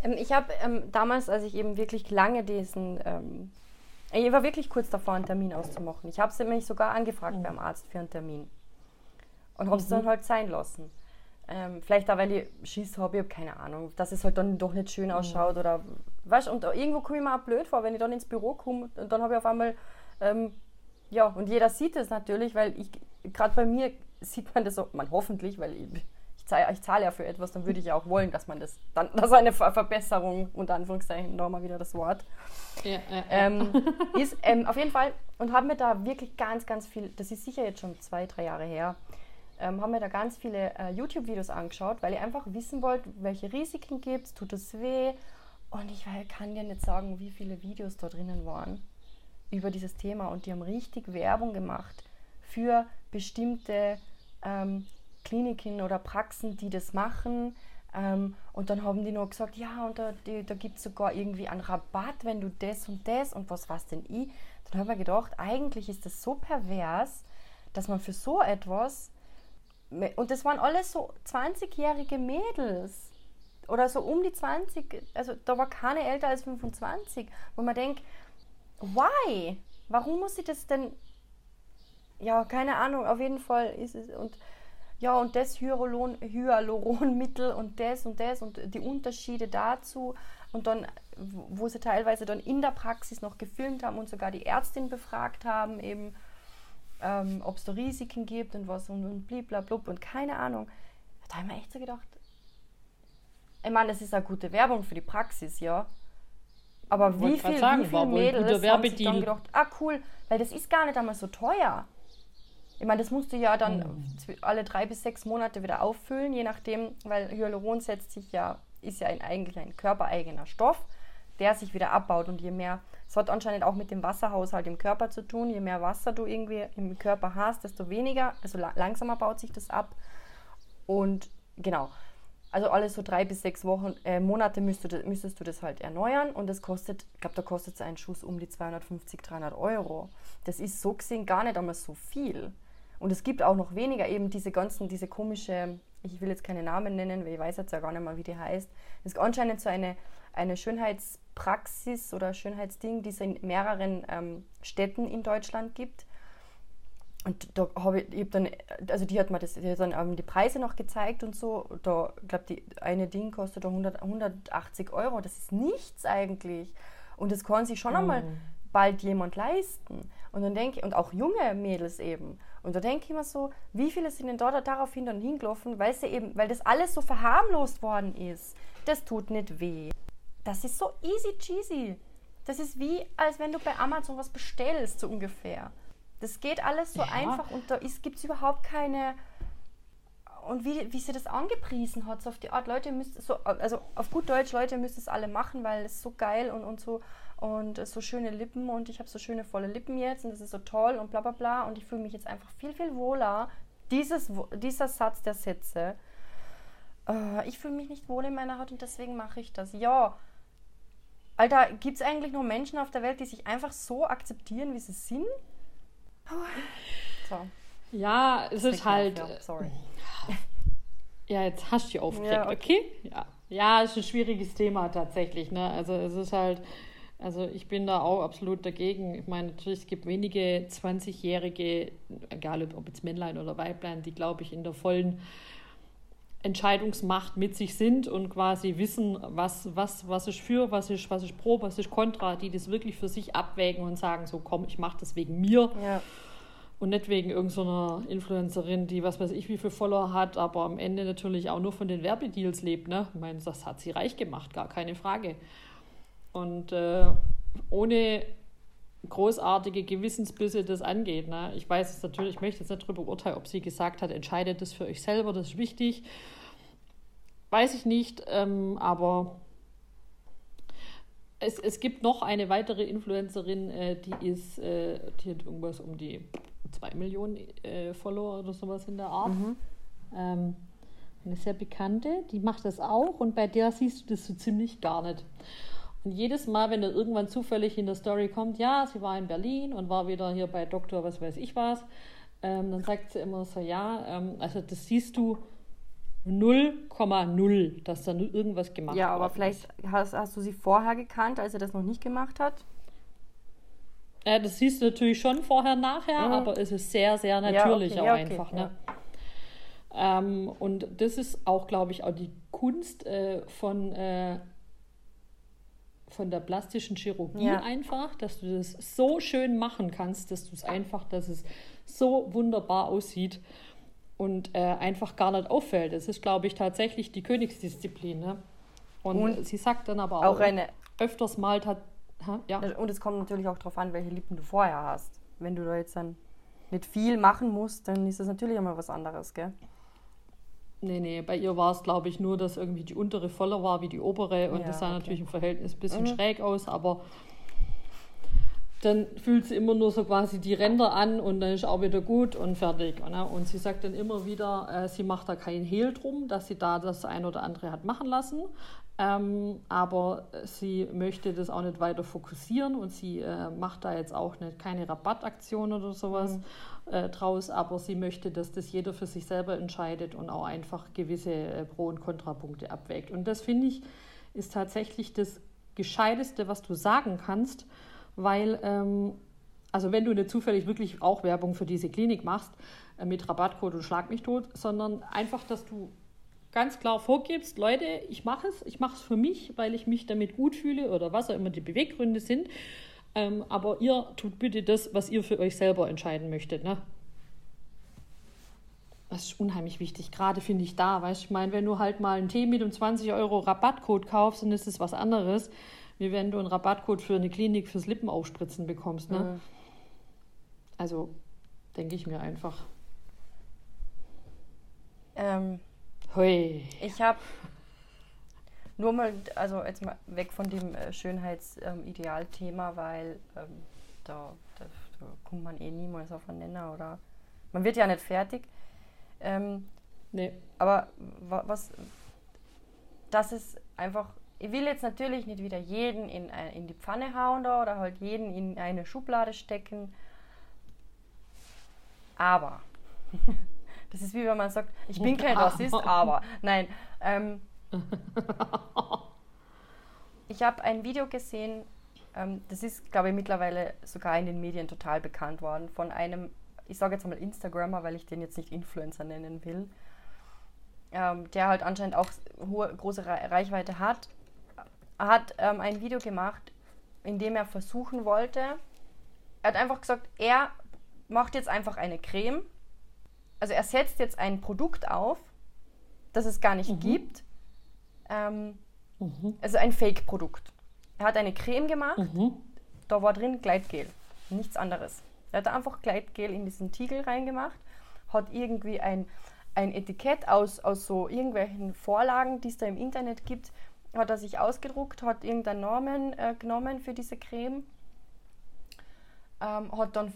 B: Ähm, ich habe ähm, damals, als ich eben wirklich lange diesen, ähm, ich war wirklich kurz davor, einen Termin auszumachen. Ich habe sie mich sogar angefragt mhm. beim Arzt für einen Termin und habe es mhm. dann halt sein lassen. Ähm, vielleicht auch, weil ich Schiss habe, ich habe keine Ahnung, dass es halt dann doch nicht schön mhm. ausschaut mhm. oder weißt und irgendwo komme ich mir auch blöd vor, wenn ich dann ins Büro komme und dann habe ich auf einmal ähm, ja, und jeder sieht es natürlich, weil ich, gerade bei mir sieht man das, auch, man hoffentlich, weil ich, ich, zahle, ich zahle ja für etwas, dann würde ich ja auch wollen, dass man das, dann, dass eine Verbesserung, unter Anführungszeichen, nochmal wieder das Wort, ja, ja, ja. Ähm, ist. Ähm, auf jeden Fall, und haben mir da wirklich ganz, ganz viel, das ist sicher jetzt schon zwei, drei Jahre her, ähm, haben mir da ganz viele äh, YouTube-Videos angeschaut, weil ich einfach wissen wollte, welche Risiken gibt es, tut es weh. Und ich kann dir nicht sagen, wie viele Videos da drinnen waren über dieses Thema und die haben richtig Werbung gemacht für bestimmte ähm, Kliniken oder Praxen, die das machen. Ähm, und dann haben die noch gesagt, ja, und da, da gibt es sogar irgendwie einen Rabatt, wenn du das und das und was was denn ich. Dann habe ich mir gedacht, eigentlich ist das so pervers, dass man für so etwas, und das waren alles so 20-jährige Mädels oder so um die 20, also da war keine älter als 25, wo man denkt, why? Warum muss ich das denn? Ja, keine Ahnung, auf jeden Fall ist es und ja, und das Hyaluron, Hyaluronmittel und das und das und die Unterschiede dazu und dann, wo sie teilweise dann in der Praxis noch gefilmt haben und sogar die Ärztin befragt haben, eben, ähm, ob es da Risiken gibt und was und, und bliblablub und keine Ahnung. Da habe ich mir echt so gedacht, ich meine, das ist eine gute Werbung für die Praxis, ja. Aber wie viel, sagen, wie viele Mädels haben sich dann gedacht, ah cool, weil das ist gar nicht einmal so teuer. Ich meine, das musst du ja dann mhm. alle drei bis sechs Monate wieder auffüllen, je nachdem, weil Hyaluron setzt sich ja, ist ja ein, eigentlich ein körpereigener Stoff, der sich wieder abbaut. Und je mehr, es hat anscheinend auch mit dem Wasserhaushalt im Körper zu tun, je mehr Wasser du irgendwie im Körper hast, desto weniger, also langsamer baut sich das ab. Und genau, also alle so drei bis sechs Wochen, äh, Monate müsstest du, müsstest du das halt erneuern und das kostet, ich glaube, da kostet es einen Schuss um die 250, 300 Euro. Das ist so gesehen gar nicht einmal so viel. Und es gibt auch noch weniger eben diese ganzen, diese komische, ich will jetzt keine Namen nennen, weil ich weiß jetzt ja gar nicht mal, wie die heißt. Das ist anscheinend so eine, eine Schönheitspraxis oder Schönheitsding, die es in mehreren ähm, Städten in Deutschland gibt und da habe ich, ich hab dann, also die hat mir das, die hat dann die Preise noch gezeigt und so. Da, glaube die eine Ding kostet da 100, 180 Euro. Das ist nichts eigentlich. Und das kann sich schon mhm. einmal bald jemand leisten. Und dann denke und auch junge Mädels eben. Und da denke ich mir so, wie viele sind denn da daraufhin dann hingelaufen, weil sie eben, weil das alles so verharmlost worden ist. Das tut nicht weh. Das ist so easy cheesy. Das ist wie, als wenn du bei Amazon was bestellst, so ungefähr. Das geht alles so ja. einfach und da gibt es überhaupt keine. Und wie, wie sie das angepriesen hat, so auf die Art, Leute müsst so, also auf gut Deutsch, Leute müsst es alle machen, weil es so geil und, und so und so schöne Lippen und ich habe so schöne volle Lippen jetzt und das ist so toll und bla bla bla und ich fühle mich jetzt einfach viel, viel wohler. Dieses, dieser Satz der Sätze, äh, ich fühle mich nicht wohl in meiner Haut und deswegen mache ich das. Ja, Alter, gibt es eigentlich nur Menschen auf der Welt, die sich einfach so akzeptieren, wie sie sind?
A: So. Ja, es ist halt. Auf, ja. Sorry. Ja, jetzt hast du dich aufgeregt, ja, okay. okay? Ja. Ja, ist ein schwieriges Thema tatsächlich. Ne? Also es ist halt, also ich bin da auch absolut dagegen. Ich meine, natürlich, es gibt wenige 20-Jährige, egal ob jetzt Männlein oder Weiblein, die, glaube ich, in der vollen Entscheidungsmacht mit sich sind und quasi wissen, was, was, was ist für, was ist, was ist pro, was ist kontra, die das wirklich für sich abwägen und sagen, so komm, ich mache das wegen mir. Ja. Und nicht wegen irgendeiner so Influencerin, die was weiß ich wie viel Follower hat, aber am Ende natürlich auch nur von den Werbedeals lebt. Ne? Ich meine, das hat sie reich gemacht, gar keine Frage. Und äh, ohne großartige Gewissensbisse das angeht. Ne? Ich weiß es natürlich, ich möchte jetzt nicht darüber urteilen, ob sie gesagt hat, entscheidet das für euch selber, das ist wichtig. Weiß ich nicht, ähm, aber es, es gibt noch eine weitere Influencerin, äh, die ist, äh, die hat irgendwas um die 2 Millionen äh, Follower oder sowas in der Art.
B: Mhm.
A: Ähm, eine sehr bekannte, die macht das auch und bei der siehst du das so ziemlich gar nicht. Und jedes Mal, wenn er irgendwann zufällig in der Story kommt, ja, sie war in Berlin und war wieder hier bei Doktor, was weiß ich was, ähm, dann sagt sie immer so, ja, ähm, also das siehst du 0,0, dass da nur irgendwas gemacht
B: Ja, aber vielleicht hast, hast du sie vorher gekannt, als er das noch nicht gemacht hat.
A: Ja, das siehst du natürlich schon vorher, nachher,
B: Mhm.
A: aber es ist sehr, sehr natürlich
B: okay,
A: auch
B: ja, okay,
A: einfach.
B: ja.
A: Ne? Ähm, und das ist auch, glaube ich, auch die Kunst äh, von, äh, von der plastischen Chirurgie
B: Ja.
A: einfach, dass du das so schön machen kannst, dass du es einfach, dass es so wunderbar aussieht und äh, einfach gar nicht auffällt. Das ist, glaube ich, tatsächlich die Königsdisziplin. Ne? Und,
B: Und
A: sie sagt dann aber auch,
B: Auch eine,
A: öfters mal, tat, ha, ja.
B: und es kommt natürlich auch darauf an, welche Lippen du vorher hast. Wenn du da jetzt dann nicht viel machen musst, dann ist das natürlich immer was anderes, gell?
A: Nee, nee, bei ihr war es, glaube ich, nur, dass irgendwie die untere voller war wie die obere und
B: Ja,
A: das sah
B: okay.
A: natürlich im Verhältnis ein bisschen
B: Mhm.
A: schräg aus, aber dann fühlt sie immer nur so quasi die Ränder an und dann ist auch wieder gut und fertig. Ne? Und sie sagt dann immer wieder, äh, sie macht da kein Hehl drum, dass sie da das ein oder andere hat machen lassen. Ähm, aber sie möchte das auch nicht weiter fokussieren und sie äh, macht da jetzt auch nicht, keine Rabattaktion oder sowas äh, draus, aber sie möchte, dass das jeder für sich selber entscheidet und auch einfach gewisse äh, Pro- und Kontrapunkte abwägt. Und das finde ich ist tatsächlich das Gescheiteste, was du sagen kannst, weil, ähm, also wenn du nicht zufällig wirklich auch Werbung für diese Klinik machst, äh, mit Rabattcode und Schlag mich tot, sondern einfach, dass du ganz klar vorgibst, Leute, ich mache es, ich mache es für mich, weil ich mich damit gut fühle oder was auch immer die Beweggründe sind. Ähm, aber ihr tut bitte das, was ihr für euch selber entscheiden möchtet. Ne? Das ist unheimlich wichtig, gerade finde ich da, weißt ich meine, wenn du halt mal einen Tee mit einem 20 Euro Rabattcode kaufst, dann ist es was anderes, wie wenn du einen Rabattcode für eine Klinik fürs Lippenaufspritzen bekommst. Ne?
B: Mhm.
A: Also denke ich mir einfach,
B: Ähm,
A: hui.
B: ich habe nur mal, also jetzt mal weg von dem äh, Schönheitsidealthema, weil ähm, da, da, da kommt man eh niemals auf einen Nenner oder man wird ja nicht fertig. Ähm,
A: Nee.
B: Aber wa- was, das ist einfach, ich will jetzt natürlich nicht wieder jeden in, ein- in die Pfanne hauen da oder halt jeden in eine Schublade stecken. Aber, das ist wie wenn man sagt, ich bin kein Rassist, aber, nein. Ähm, ich habe ein Video gesehen, ähm, das ist, glaube ich, mittlerweile sogar in den Medien total bekannt worden, von einem, ich sage jetzt mal Instagrammer, weil ich den jetzt nicht Influencer nennen will ähm, der halt anscheinend auch hohe, große Re- Reichweite hat, hat ähm, ein Video gemacht, in dem er versuchen wollte, er hat einfach gesagt, er macht jetzt einfach eine Creme, also er setzt jetzt ein Produkt auf, das es gar nicht gibt, ähm,
A: Mhm.
B: also ein Fake-Produkt. Er hat eine Creme gemacht,
A: Mhm.
B: da war drin Gleitgel, nichts anderes. Er hat einfach Gleitgel in diesen Tiegel reingemacht, hat irgendwie ein, ein Etikett aus, aus so irgendwelchen Vorlagen, die es da im Internet gibt, hat er sich ausgedruckt, hat irgendeinen Namen äh, genommen für diese Creme, ähm, hat dann,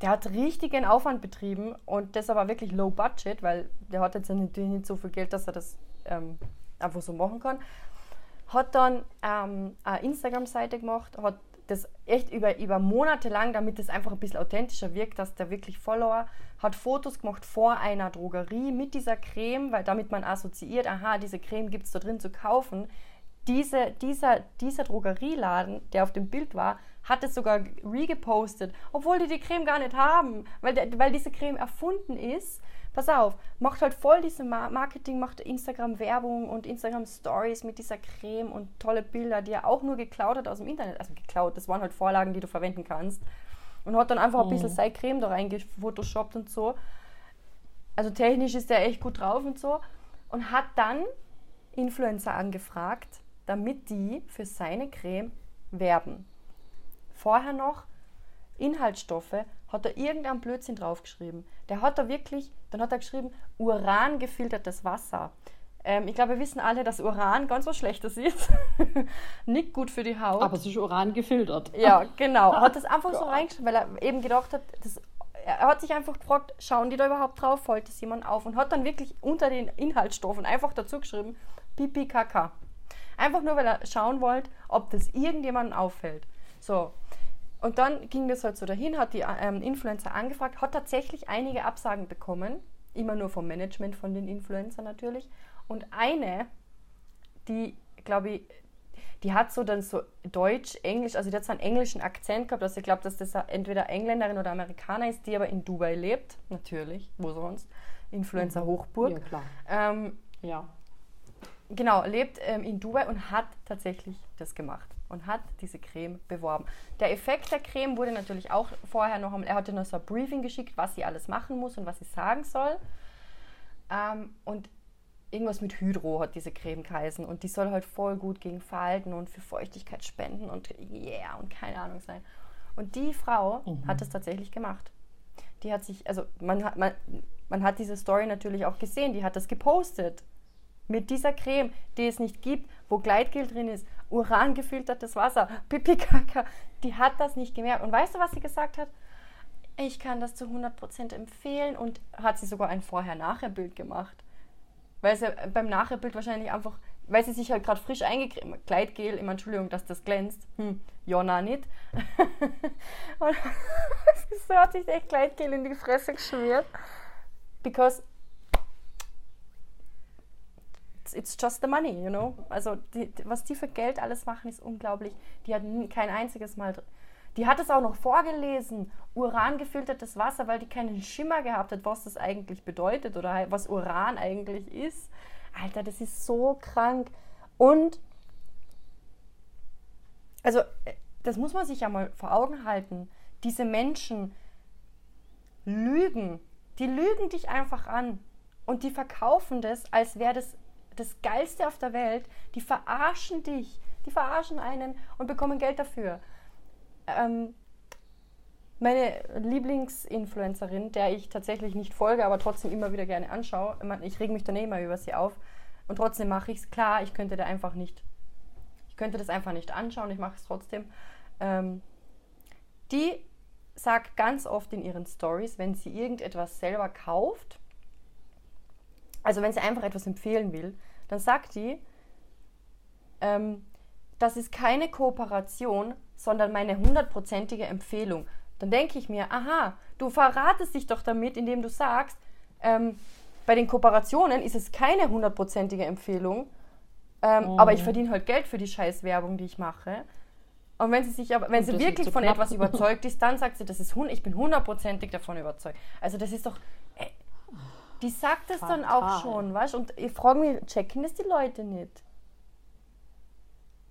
B: der hat richtigen Aufwand betrieben und das aber wirklich low budget, weil der hat jetzt natürlich nicht so viel Geld, dass er das ähm, einfach so machen kann hat dann ähm, eine Instagram-Seite gemacht, hat das echt über, über Monate lang, damit es einfach ein bisschen authentischer wirkt, dass der wirklich Follower hat Fotos gemacht vor einer Drogerie mit dieser Creme, weil damit man assoziiert, aha, diese Creme gibt es da drin zu kaufen. Diese, dieser, dieser Drogerieladen, der auf dem Bild war, hat es sogar regepostet, obwohl die die Creme gar nicht haben, weil, der, weil diese Creme erfunden ist. Pass auf, macht halt voll diese Ma- Marketing, macht Instagram-Werbung und Instagram-Stories mit dieser Creme und tolle Bilder, die er auch nur geklaut hat aus dem Internet. Also geklaut, das waren halt Vorlagen, die du verwenden kannst. Und hat dann einfach ein bisschen seine Creme da reingefotoshoppt und so. Also technisch ist der echt gut drauf und so. Und hat dann Influencer angefragt, damit die für seine Creme werben. Vorher noch Inhaltsstoffe, hat er irgendeinen Blödsinn draufgeschrieben. Der hat da wirklich, dann hat er geschrieben, Uran gefiltertes Wasser, Ähm, ich glaube, wir wissen alle, dass Uran ganz was Schlechtes ist. Nicht gut für die Haut.
A: Aber es ist Uran gefiltert.
B: Ja, genau. Er hat das einfach so reingeschrieben, weil er eben gedacht hat, das, er hat sich einfach gefragt, schauen die da überhaupt drauf, fällt das jemand auf? Und hat dann wirklich unter den Inhaltsstoffen einfach dazu geschrieben, Pipi Kaka. Einfach nur, weil er schauen wollte, ob das irgendjemandem auffällt. So. Und dann ging das halt so dahin, hat die ähm, Influencer angefragt, hat tatsächlich einige Absagen bekommen, immer nur vom Management von den Influencern natürlich. Und eine, die, glaube ich, die hat so dann so Deutsch, Englisch, also die hat so einen englischen Akzent gehabt, also ich glaube, dass das entweder Engländerin oder Amerikaner ist, die aber in Dubai lebt, natürlich, wo sonst, Influencer Hochburg.
A: Ja, klar.
B: Ähm,
A: Ja.
B: Genau, lebt ähm, in Dubai und hat tatsächlich das gemacht und hat diese Creme beworben. Der Effekt der Creme wurde natürlich auch vorher noch, er hatte noch so ein Briefing geschickt, was sie alles machen muss und was sie sagen soll. Ähm, und irgendwas mit Hydro hat diese Creme geheißen und die soll halt voll gut gegen Falten und für Feuchtigkeit spenden und yeah und keine Ahnung sein. Und die Frau hat es tatsächlich gemacht. Die hat sich, also man hat, man, man hat diese Story natürlich auch gesehen, die hat das gepostet. Mit dieser Creme, die es nicht gibt, wo Gleitgel drin ist, urangefiltertes Wasser, Pipi Kaka, die hat das nicht gemerkt. Und weißt du, was sie gesagt hat? Ich kann das zu 100% empfehlen und hat sie sogar ein Vorher-Nachher-Bild gemacht. Weil sie beim Nachherbild wahrscheinlich einfach, weil sie sich halt gerade frisch eingecremt, Gleitgel, immer Entschuldigung, dass das glänzt. Hm, Jonna nicht. und so hat sich echt Gleitgel in die Fresse geschmiert. Because it's, it's just the money, you know. Also die, was die für Geld alles machen, ist unglaublich. Die hat kein einziges Mal. Die hat es auch noch vorgelesen, Uran gefiltertes Wasser, weil die keinen Schimmer gehabt hat, was das eigentlich bedeutet oder was Uran eigentlich ist. Alter, das ist so krank. Und also äh, das muss man sich ja mal vor Augen halten. Diese Menschen lügen. Die lügen dich einfach an. Und die verkaufen das, als wäre das das Geilste auf der Welt. Die verarschen dich. Die verarschen einen und bekommen Geld dafür. Ähm, meine Lieblingsinfluencerin, der ich tatsächlich nicht folge, aber trotzdem immer wieder gerne anschaue, ich, meine, ich reg mich dann eh immer über sie auf und trotzdem mache ich es. Klar, ich könnte da einfach nicht, ich könnte das einfach nicht anschauen, ich mache es trotzdem. Ähm, die sagt ganz oft in ihren Stories, wenn sie irgendetwas selber kauft, also wenn sie einfach etwas empfehlen will, dann sagt die, ähm, das ist keine Kooperation, sondern meine hundertprozentige Empfehlung. Dann denke ich mir, aha, du verratest dich doch damit, indem du sagst, ähm, bei den Kooperationen ist es keine hundertprozentige Empfehlung, ähm, aber ich verdiene halt Geld für die scheiß Werbung, die ich mache. Und wenn sie sich aber, wenn sie wirklich
A: zu
B: von
A: knapp.
B: etwas überzeugt ist, dann sagt sie, das ist hun- ich bin hundertprozentig davon überzeugt. Also das ist doch, die sagt es dann auch schon, weißt? Und ich frage mich, checken das die Leute nicht?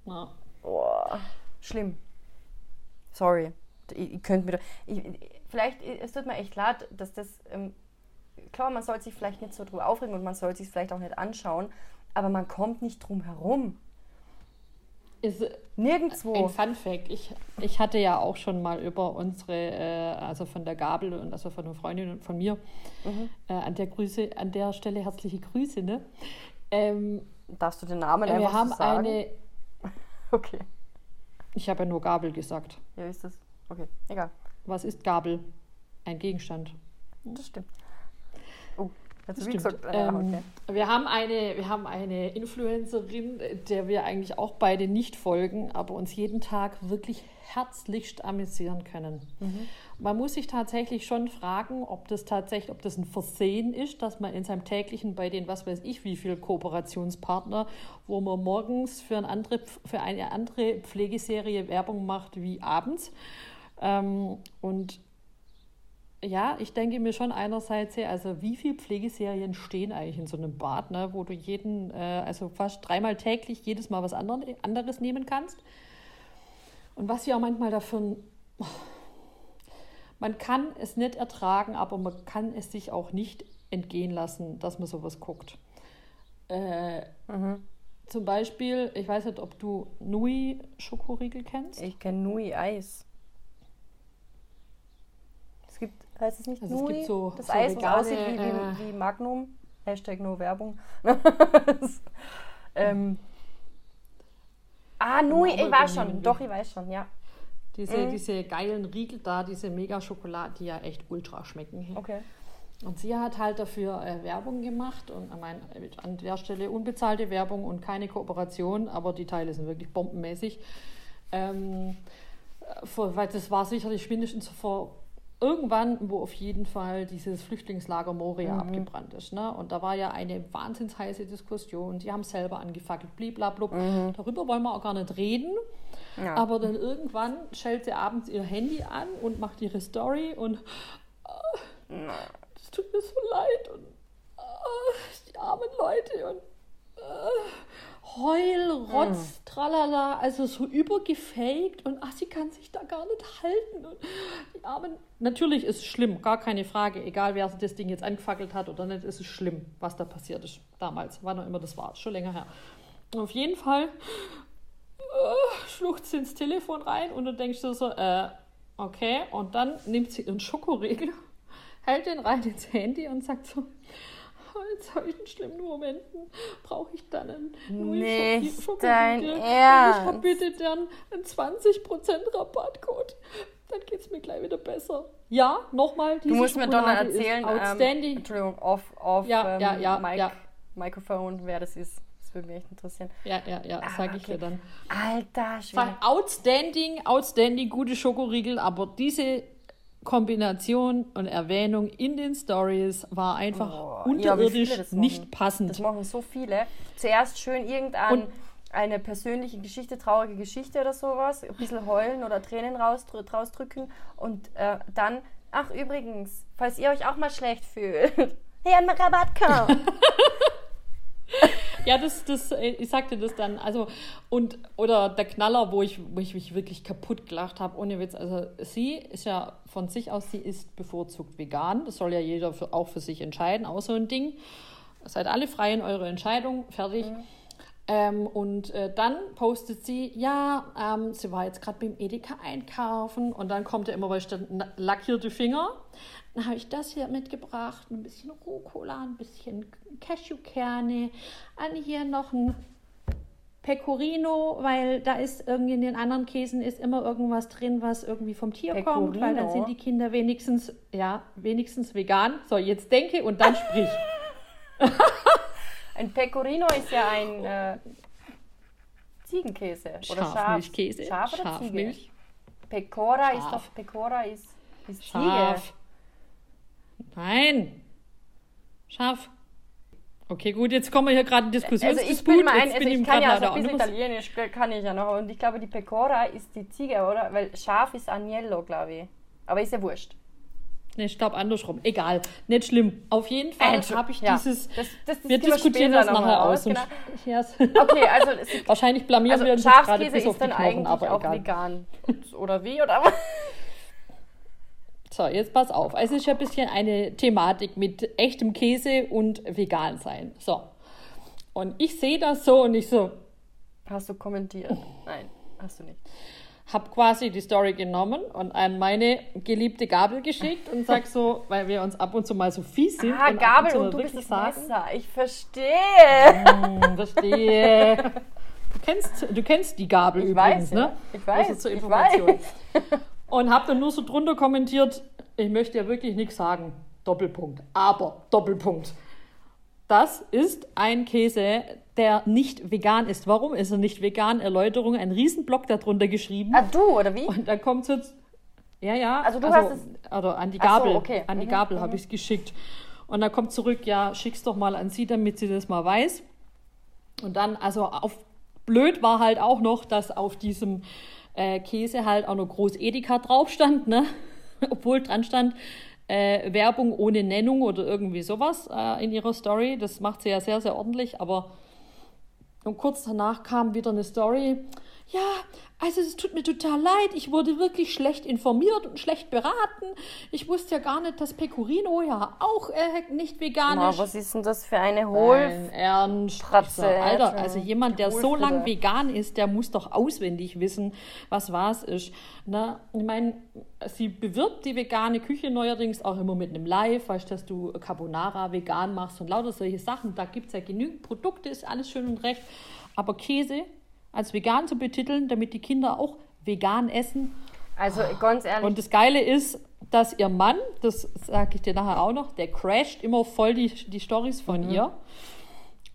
A: Ja.
B: Boah, schlimm. Sorry. Ich, ich könnte mir ich, ich- vielleicht, es tut mir echt leid, dass das, ähm, klar, man soll sich vielleicht nicht so drüber aufregen und man soll sich vielleicht auch nicht anschauen, aber man kommt nicht drum herum.
A: Ist
B: Nirgendwo.
A: ein Fun Fact. Ich, ich hatte ja auch schon mal über unsere, äh, also von der Gabel und also von einer Freundin und von mir,
B: Mhm.
A: äh, an der Grüße, an der Stelle herzliche Grüße, ne? Ähm,
B: Darfst du den Namen einfach
A: wir haben
B: sagen?
A: eine,
B: Okay.
A: ich habe ja nur Gabel gesagt.
B: Ja, ist das. Okay, egal.
A: Was ist Gabel? Ein Gegenstand.
B: Das stimmt. Du wie gesagt? Ja,
A: ähm,
B: okay.
A: wir, haben eine, wir haben eine Influencerin, der wir eigentlich auch beide nicht folgen, aber uns jeden Tag wirklich herzlichst amüsieren können.
B: Mhm.
A: Man muss sich tatsächlich schon fragen, ob das tatsächlich, ob das ein Versehen ist, dass man in seinem täglichen bei den, was weiß ich, wie viel Kooperationspartner, wo man morgens für, ein andere, für eine andere Pflegeserie Werbung macht wie abends. Ähm, und ja, ich denke mir schon einerseits, ja, also wie viele Pflegeserien stehen eigentlich in so einem Bad, ne, wo du jeden, äh, also fast dreimal täglich jedes Mal was andere, anderes nehmen kannst. Und was wir auch manchmal dafür, man kann es nicht ertragen, aber man kann es sich auch nicht entgehen lassen, dass man sowas guckt. Äh,
B: Mhm.
A: zum Beispiel, ich weiß nicht, ob du Nui Schokoriegel kennst.
B: Ich kenne Nui Eis. Es gibt, heißt es nicht
A: Also es
B: Nui?
A: gibt so-
B: das
A: so
B: Eis,
A: vegane,
B: aussieht wie,
A: äh,
B: wie, wie Magnum. Hashtag no Werbung. ähm, ah, Nui, ich weiß schon. Doch, ich weiß schon, ja.
A: Diese, mhm. diese geilen Riegel da, diese Mega-Schokolade, die ja echt ultra schmecken.
B: Okay.
A: Und sie hat halt dafür äh, Werbung gemacht und ich meine, an der Stelle unbezahlte Werbung und keine Kooperation, aber die Teile sind wirklich bombenmäßig. Ähm, vor, weil das war sicherlich mindestens vor irgendwann, wo auf jeden Fall dieses Flüchtlingslager Moria mhm. abgebrannt ist. Ne? Und da war ja eine wahnsinns heiße Diskussion. Die haben selber angefackelt, bliblablub. Mhm. Darüber wollen wir auch gar nicht reden. Ja. Aber dann irgendwann schellt sie abends ihr Handy an und macht ihre Story und es äh, tut mir so leid und äh, die armen Leute und äh, Heul, Rotz, mhm. tralala, also so übergefaked und ach, sie kann sich da gar nicht halten. Und die Armen, natürlich ist es schlimm, gar keine Frage, egal wer das Ding jetzt angefackelt hat oder nicht, ist es schlimm, was da passiert ist damals, wann auch immer das war, schon länger her. Und auf jeden Fall äh, schlucht sie ins Telefon rein und du denkst du so, äh, okay, und dann nimmt sie ihren Schokoriegel, hält den rein ins Handy und sagt so, in solchen schlimmen Momenten brauche ich dann einen
B: Nicht dein Ernst.
A: Ich habe bitte dann einen 20% Rabattcode. Dann geht es mir gleich wieder besser. Ja, nochmal.
B: Du musst mir doch erzählen, ähm, Entschuldigung, off, off
A: ja, ähm, ja, ja,
B: Mic,
A: ja.
B: Mikrofon, wer das ist. Das würde mich echt interessieren.
A: Ja, ja, ja, ah, sage ich okay. dir dann.
B: Alter, schön.
A: Outstanding, outstanding, gute Schokoriegel, aber diese Kombination und Erwähnung in den Stories war einfach oh, unterirdisch ja, nicht passend.
B: Das machen so viele. Zuerst schön irgendein und eine persönliche Geschichte, traurige Geschichte oder sowas, ein bisschen heulen oder Tränen raus, rausdrücken und äh, dann, ach übrigens, falls ihr euch auch mal schlecht fühlt, hier ein Rabattcode.
A: ja, das, das, äh, ich sagte das dann, also, und, oder der Knaller, wo ich, wo ich mich wirklich kaputt gelacht habe, ohne Witz, also sie ist ja von sich aus, sie ist bevorzugt vegan, das soll ja jeder für, auch für sich entscheiden, auch so ein Ding. Seid alle frei in eurer Entscheidung, fertig. Mhm. Ähm, und äh, dann postet sie, ja, ähm, sie war jetzt gerade beim Edeka einkaufen und dann kommt ja immer, weil stand lackierte Finger. Dann habe ich das hier mitgebracht, ein bisschen Rucola, ein bisschen Cashewkerne, an hier noch ein Pecorino, weil da ist irgendwie in den anderen Käsen ist immer irgendwas drin, was irgendwie vom Tier Pecorino. kommt, weil dann sind die Kinder wenigstens, ja, wenigstens vegan. So, jetzt denke und dann sprich.
B: ein Pecorino ist ja ein äh, Ziegenkäse oder
A: Schafmilchkäse.
B: Schaf, Schaf oder Schafmilch. Ziege? Pecora Schaf. ist doch Pecora ist, ist Schaf. Ziege.
A: Nein. Scharf. Okay, gut, jetzt kommen wir hier gerade in Diskussion.
B: Also ich bin mal ein, also ich kann ja also ein bisschen Italienisch, kann ich ja noch. Und ich glaube, die Pecora ist die Ziege, oder? Weil Schaf ist Agnello, glaube ich. Aber ist ja wurscht.
A: Ne, ich glaube andersrum. Egal, nicht schlimm. Auf jeden Fall äh, habe ich
B: ja.
A: dieses.
B: Das, das, das
A: wir diskutieren das nachher aus.
B: Genau. Okay, also
A: wahrscheinlich blamieren
B: also
A: wir uns
B: gerade bis ist auf die dann Knochen, eigentlich aber auch egal. vegan. Oder wie? Oder was?
A: So, jetzt pass auf. Es ist ja ein bisschen eine Thematik mit echtem Käse und vegan sein. So. Und ich sehe das so und ich so.
B: Hast du kommentiert? Nein, hast du nicht.
A: Hab quasi die Story genommen und an meine geliebte Gabel geschickt und sag so, weil wir uns ab und zu mal so fies sind.
B: Ah, und Gabel und, und du bist das Messer. Ich verstehe.
A: Mm, verstehe. Du kennst, du kennst die Gabel
B: ich
A: übrigens,
B: weiß, ne? Ich weiß.
A: Also zur Information. Ich weiß. Und habe dann nur so drunter kommentiert, ich möchte ja wirklich nichts sagen. Doppelpunkt. Aber Doppelpunkt. Das ist ein Käse, der nicht vegan ist. Warum ist er nicht vegan? Erläuterung, ein Riesenblock darunter geschrieben.
B: Ah, du, oder wie?
A: Und da kommt jetzt. Ja, ja.
B: Also du also, hast es.
A: Also an die Gabel.
B: So, okay.
A: An die mhm, Gabel mhm. habe ich es geschickt. Und dann kommt zurück, ja, schick's doch mal an sie, damit sie das mal weiß. Und dann, also auf blöd war halt auch noch, dass auf diesem äh, Käse halt auch noch groß Edeka drauf stand, ne? obwohl dran stand, äh, Werbung ohne Nennung oder irgendwie sowas äh, in ihrer Story. Das macht sie ja sehr, sehr ordentlich, aber und kurz danach kam wieder eine Story. Ja, also es tut mir total leid, ich wurde wirklich schlecht informiert und schlecht beraten. Ich wusste ja gar nicht, dass Pecorino ja auch äh, nicht vegan ist.
B: was ist denn das für eine Hohl?
A: Ernst. Sag, Alter, also jemand, der so lang vegan ist, der muss doch auswendig wissen, was was ist. Na, ich meine, sie bewirbt die vegane Küche neuerdings auch immer mit einem Live, weißt du, dass du Carbonara vegan machst und lauter solche Sachen. Da gibt es ja genügend Produkte, ist alles schön und recht. Aber Käse als vegan zu betiteln, damit die Kinder auch vegan essen,
B: Also ganz ehrlich,
A: und das Geile ist, dass ihr Mann, das sage ich dir nachher auch noch, der crasht immer voll die, die Stories von
B: Mhm.
A: ihr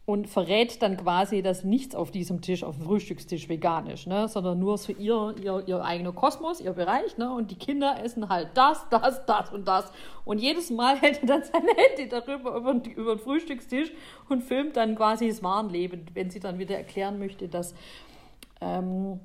A: und verrät dann quasi, dass nichts auf diesem Tisch, auf dem Frühstückstisch vegan ist, ne? sondern nur so ihr, ihr, ihr eigener Kosmos, ihr Bereich. Ne? Und die Kinder essen halt das, das, das und das. Und jedes Mal hält er dann sein Handy darüber über, den- über den Frühstückstisch und filmt dann quasi das Warenleben, wenn sie dann wieder erklären möchte, dass ähm,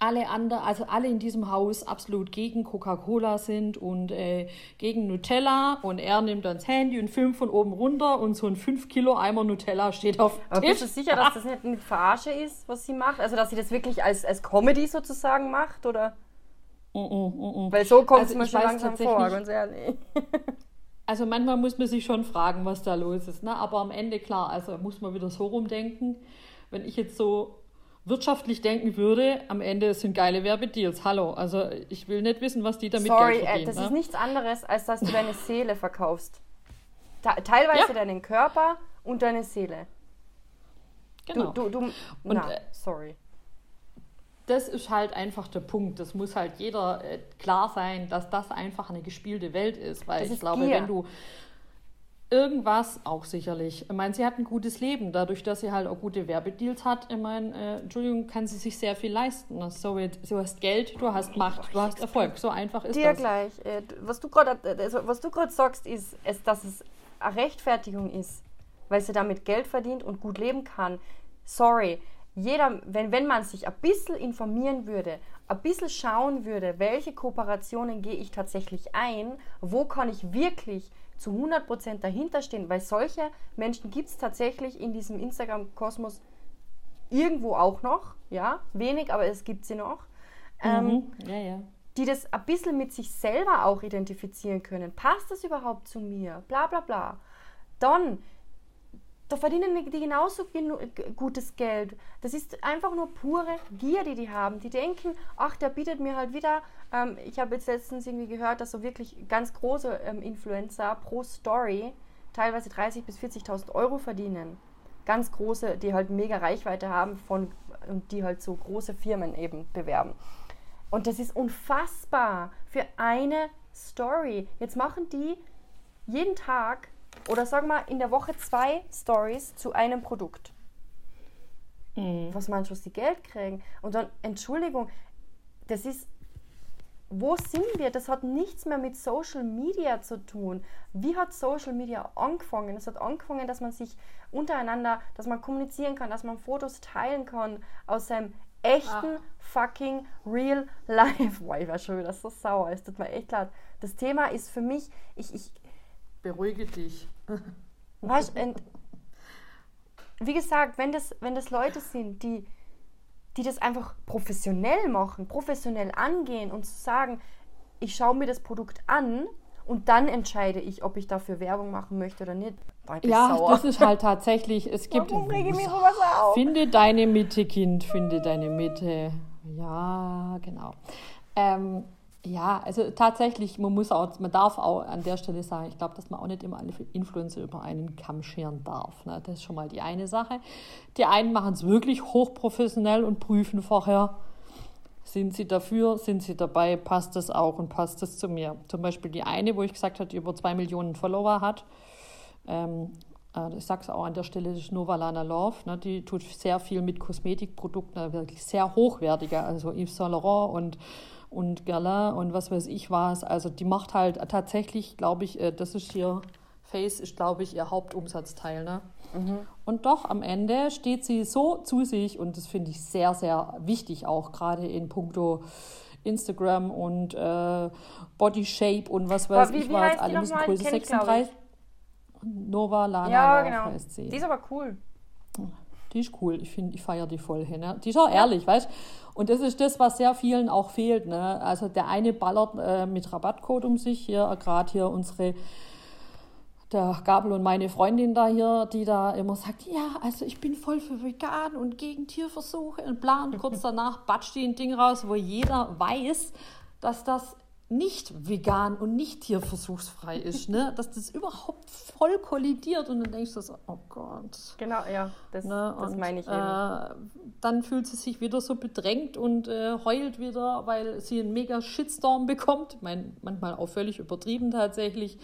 A: alle anderen, also alle in diesem Haus absolut gegen Coca-Cola sind und äh, gegen Nutella und er nimmt dann das Handy und filmt von oben runter und so ein 5 Kilo Eimer Nutella steht auf dem Tisch.
B: bist du sicher, dass das nicht mit Verarsche ist, was sie macht? Also, dass sie das wirklich als, als Comedy sozusagen macht? Oder?
A: Mm, mm, mm, mm.
B: Weil so kommt
A: Also
B: es mir schon langsam
A: tatsächlich-
B: vor, ganz ehrlich.
A: Also manchmal muss man sich schon fragen, was da los ist. Ne? Aber am Ende, klar, also muss man wieder so rumdenken. Wenn ich jetzt so wirtschaftlich denken würde, am Ende sind geile Werbedeals. Hallo, also ich will nicht wissen, was die damit
B: Sorry,
A: Geld
B: äh,
A: verdienen.
B: das
A: ne?
B: ist nichts anderes, als dass du deine Seele verkaufst. Te- Teilweise
A: Ja.
B: deinen Körper und deine Seele.
A: genau.
B: Du, du, du,
A: Und,
B: na,
A: äh,
B: sorry.
A: das ist halt einfach der Punkt. Das muss halt jeder äh, klar sein, dass das einfach eine gespielte Welt ist. Weil
B: Das
A: ich
B: ist
A: glaube,
B: Gier.
A: wenn du irgendwas auch sicherlich. Ich meine, sie hat ein gutes Leben, dadurch, dass sie halt auch gute Werbedeals hat. Ich meine, äh, Entschuldigung, kann sie sich sehr viel leisten. So, du hast Geld, du hast Macht, du hast Erfolg. So einfach ist
B: Dir
A: das.
B: gleich. Äh, was du gerade äh, also, was du gerade sagst, ist, es, dass es eine Rechtfertigung ist, weil sie damit Geld verdient und gut leben kann. Sorry. Jeder, wenn, wenn man sich ein bisschen informieren würde, ein bisschen schauen würde, welche Kooperationen gehe ich tatsächlich ein, wo kann ich wirklich zu 100% dahinter stehen, weil solche Menschen gibt es tatsächlich in diesem Instagram-Kosmos irgendwo auch noch, ja, wenig, aber es gibt sie noch. Ähm,
A: Mhm. Ja, ja.
B: die das ein bisschen mit sich selber auch identifizieren können. Passt das überhaupt zu mir? Bla bla bla. Dann, da verdienen die genauso gutes Geld. Das ist einfach nur pure Gier, die die haben. Die denken, ach, der bietet mir halt wieder. Ähm, ich habe jetzt letztens irgendwie gehört, dass so wirklich ganz große ähm, Influencer pro Story teilweise 30.000 bis 40.000 Euro verdienen. Ganz große, die halt mega Reichweite haben von und die halt so große Firmen eben bewerben. Und das ist unfassbar für eine Story. Jetzt machen die jeden Tag oder sagen wir in der Woche zwei Stories zu einem Produkt. Was meinst du, was die Geld kriegen? Und dann, Entschuldigung, das ist, wo sind wir? Das hat nichts mehr mit Social Media zu tun. Wie hat Social Media angefangen? Es hat angefangen, dass man sich untereinander, dass man kommunizieren kann, dass man Fotos teilen kann aus seinem echten fucking real life. Boah, ich war schon wieder so sauer. Es tut mir echt leid. Das Thema ist für mich, ich, ich,
A: Beruhige dich.
B: Weißt, und wie gesagt, wenn das, wenn das Leute sind, die, die das einfach professionell machen, professionell angehen und zu sagen, ich schaue mir das Produkt an und dann entscheide ich, ob ich dafür Werbung machen möchte oder nicht. Boah,
A: Ja,
B: sauer.
A: das ist halt tatsächlich, es gibt.
B: Warum rege ich mich sowas auf?
A: Finde deine Mitte, Kind, finde deine Mitte. Ja, genau. Ähm, ja, also tatsächlich, man muss auch, man darf auch an der Stelle sagen, ich glaube, dass man auch nicht immer alle Influencer über einen Kamm scheren darf. Ne? Das ist schon mal die eine Sache. Die einen machen es wirklich hochprofessionell und prüfen vorher, sind sie dafür, sind sie dabei, passt das auch und passt das zu mir. Zum Beispiel die eine, wo ich gesagt habe, die über zwei Millionen Follower hat, ähm, äh, ich sage es auch an der Stelle, das ist Novalana Love. Ne? Die tut sehr viel mit Kosmetikprodukten, wirklich sehr hochwertiger, also Yves Saint Laurent und, und Guerlain und was weiß ich was. Also die macht halt tatsächlich, glaube ich, äh, das ist hier, Face ist, glaube ich, ihr Hauptumsatzteil. Ne? Und doch am Ende steht sie so zu sich und das finde ich sehr, sehr wichtig, auch gerade in puncto Instagram und äh, Body Shape und was weiß
B: wie-
A: ich
B: wie
A: was. Alle müssen? Größe
B: Kenn ich, glaub
A: 36. Nova Lana
B: ja, genau.
A: heißt sie.
B: Die ist aber cool.
A: Die ist cool. Ich finde, ich feiere die voll. Ne? Die ist auch ehrlich, weißt Und das ist das, was sehr vielen auch fehlt. Ne? Also der eine ballert äh, mit Rabattcode um sich. Hier, gerade hier unsere der Gabel und meine Freundin da hier, die da immer sagt, ja, also ich bin voll für vegan und gegen Tierversuche und bla. Und kurz danach batscht die ein Ding raus, wo jeder weiß, dass das nicht vegan und nicht tierversuchsfrei ist, ne? dass das überhaupt voll kollidiert und dann denkst du so, oh Gott.
B: Genau, ja, das, ne? das meine ich eben.
A: Äh, dann fühlt sie sich wieder so bedrängt und äh, heult wieder, weil sie einen mega Shitstorm bekommt. Ich meine, manchmal auch völlig übertrieben tatsächlich.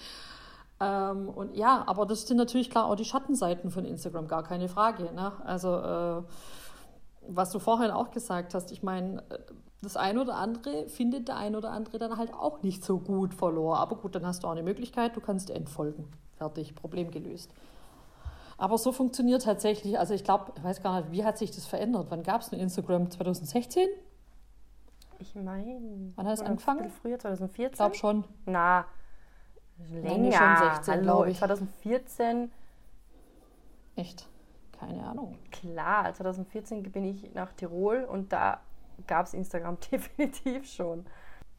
A: Ähm, und ja, aber das sind natürlich klar auch die Schattenseiten von Instagram, gar keine Frage. Ne? Also, äh, was du vorhin auch gesagt hast, ich meine, äh, das eine oder andere findet der eine oder andere dann halt auch nicht so gut verloren. Aber gut, dann hast du auch eine Möglichkeit, du kannst entfolgen. Fertig, Problem gelöst. Aber so funktioniert tatsächlich, also ich glaube, ich weiß gar nicht, wie hat sich das verändert? Wann gab es ein Instagram? 2016?
B: Ich meine.
A: Wann hat es angefangen?
B: Früher, 2014? Ich
A: glaube schon.
B: Na, länger. schon 16, Hallo, ich. 2014.
A: Echt? Keine Ahnung.
B: Klar, 2014 bin ich nach Tirol und da gab es Instagram definitiv schon.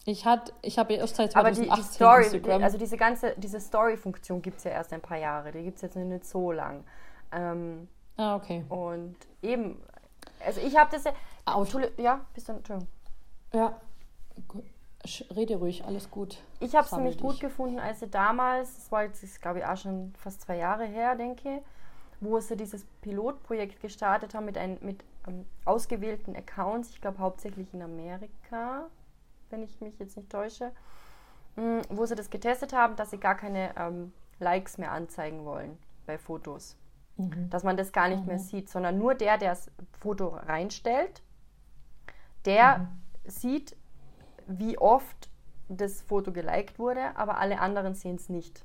A: Ich, ich habe ja erst seit 2018
B: Aber die, die Story, Instagram. also diese ganze diese Story-Funktion gibt es ja erst ein paar Jahre. Die gibt es jetzt nicht so lang. Ähm,
A: ah, okay.
B: Und eben, also ich habe das ja. Ja, bist du. Entschuldigung.
A: Ja, rede ruhig, alles gut.
B: Ich habe es nämlich gut gefunden, als sie damals, das war jetzt, glaube ich, auch schon fast zwei Jahre her, denke wo sie dieses Pilotprojekt gestartet haben mit, ein, mit ähm, ausgewählten Accounts, ich glaube hauptsächlich in Amerika, wenn ich mich jetzt nicht täusche, mh, mm, wo sie das getestet haben, dass sie gar keine ähm, Likes mehr anzeigen wollen bei Fotos. Mhm. Dass man das gar nicht mhm. mehr sieht, sondern nur der, der das Foto reinstellt, der mhm. sieht, wie oft das Foto geliked wurde, aber alle anderen sehen es nicht.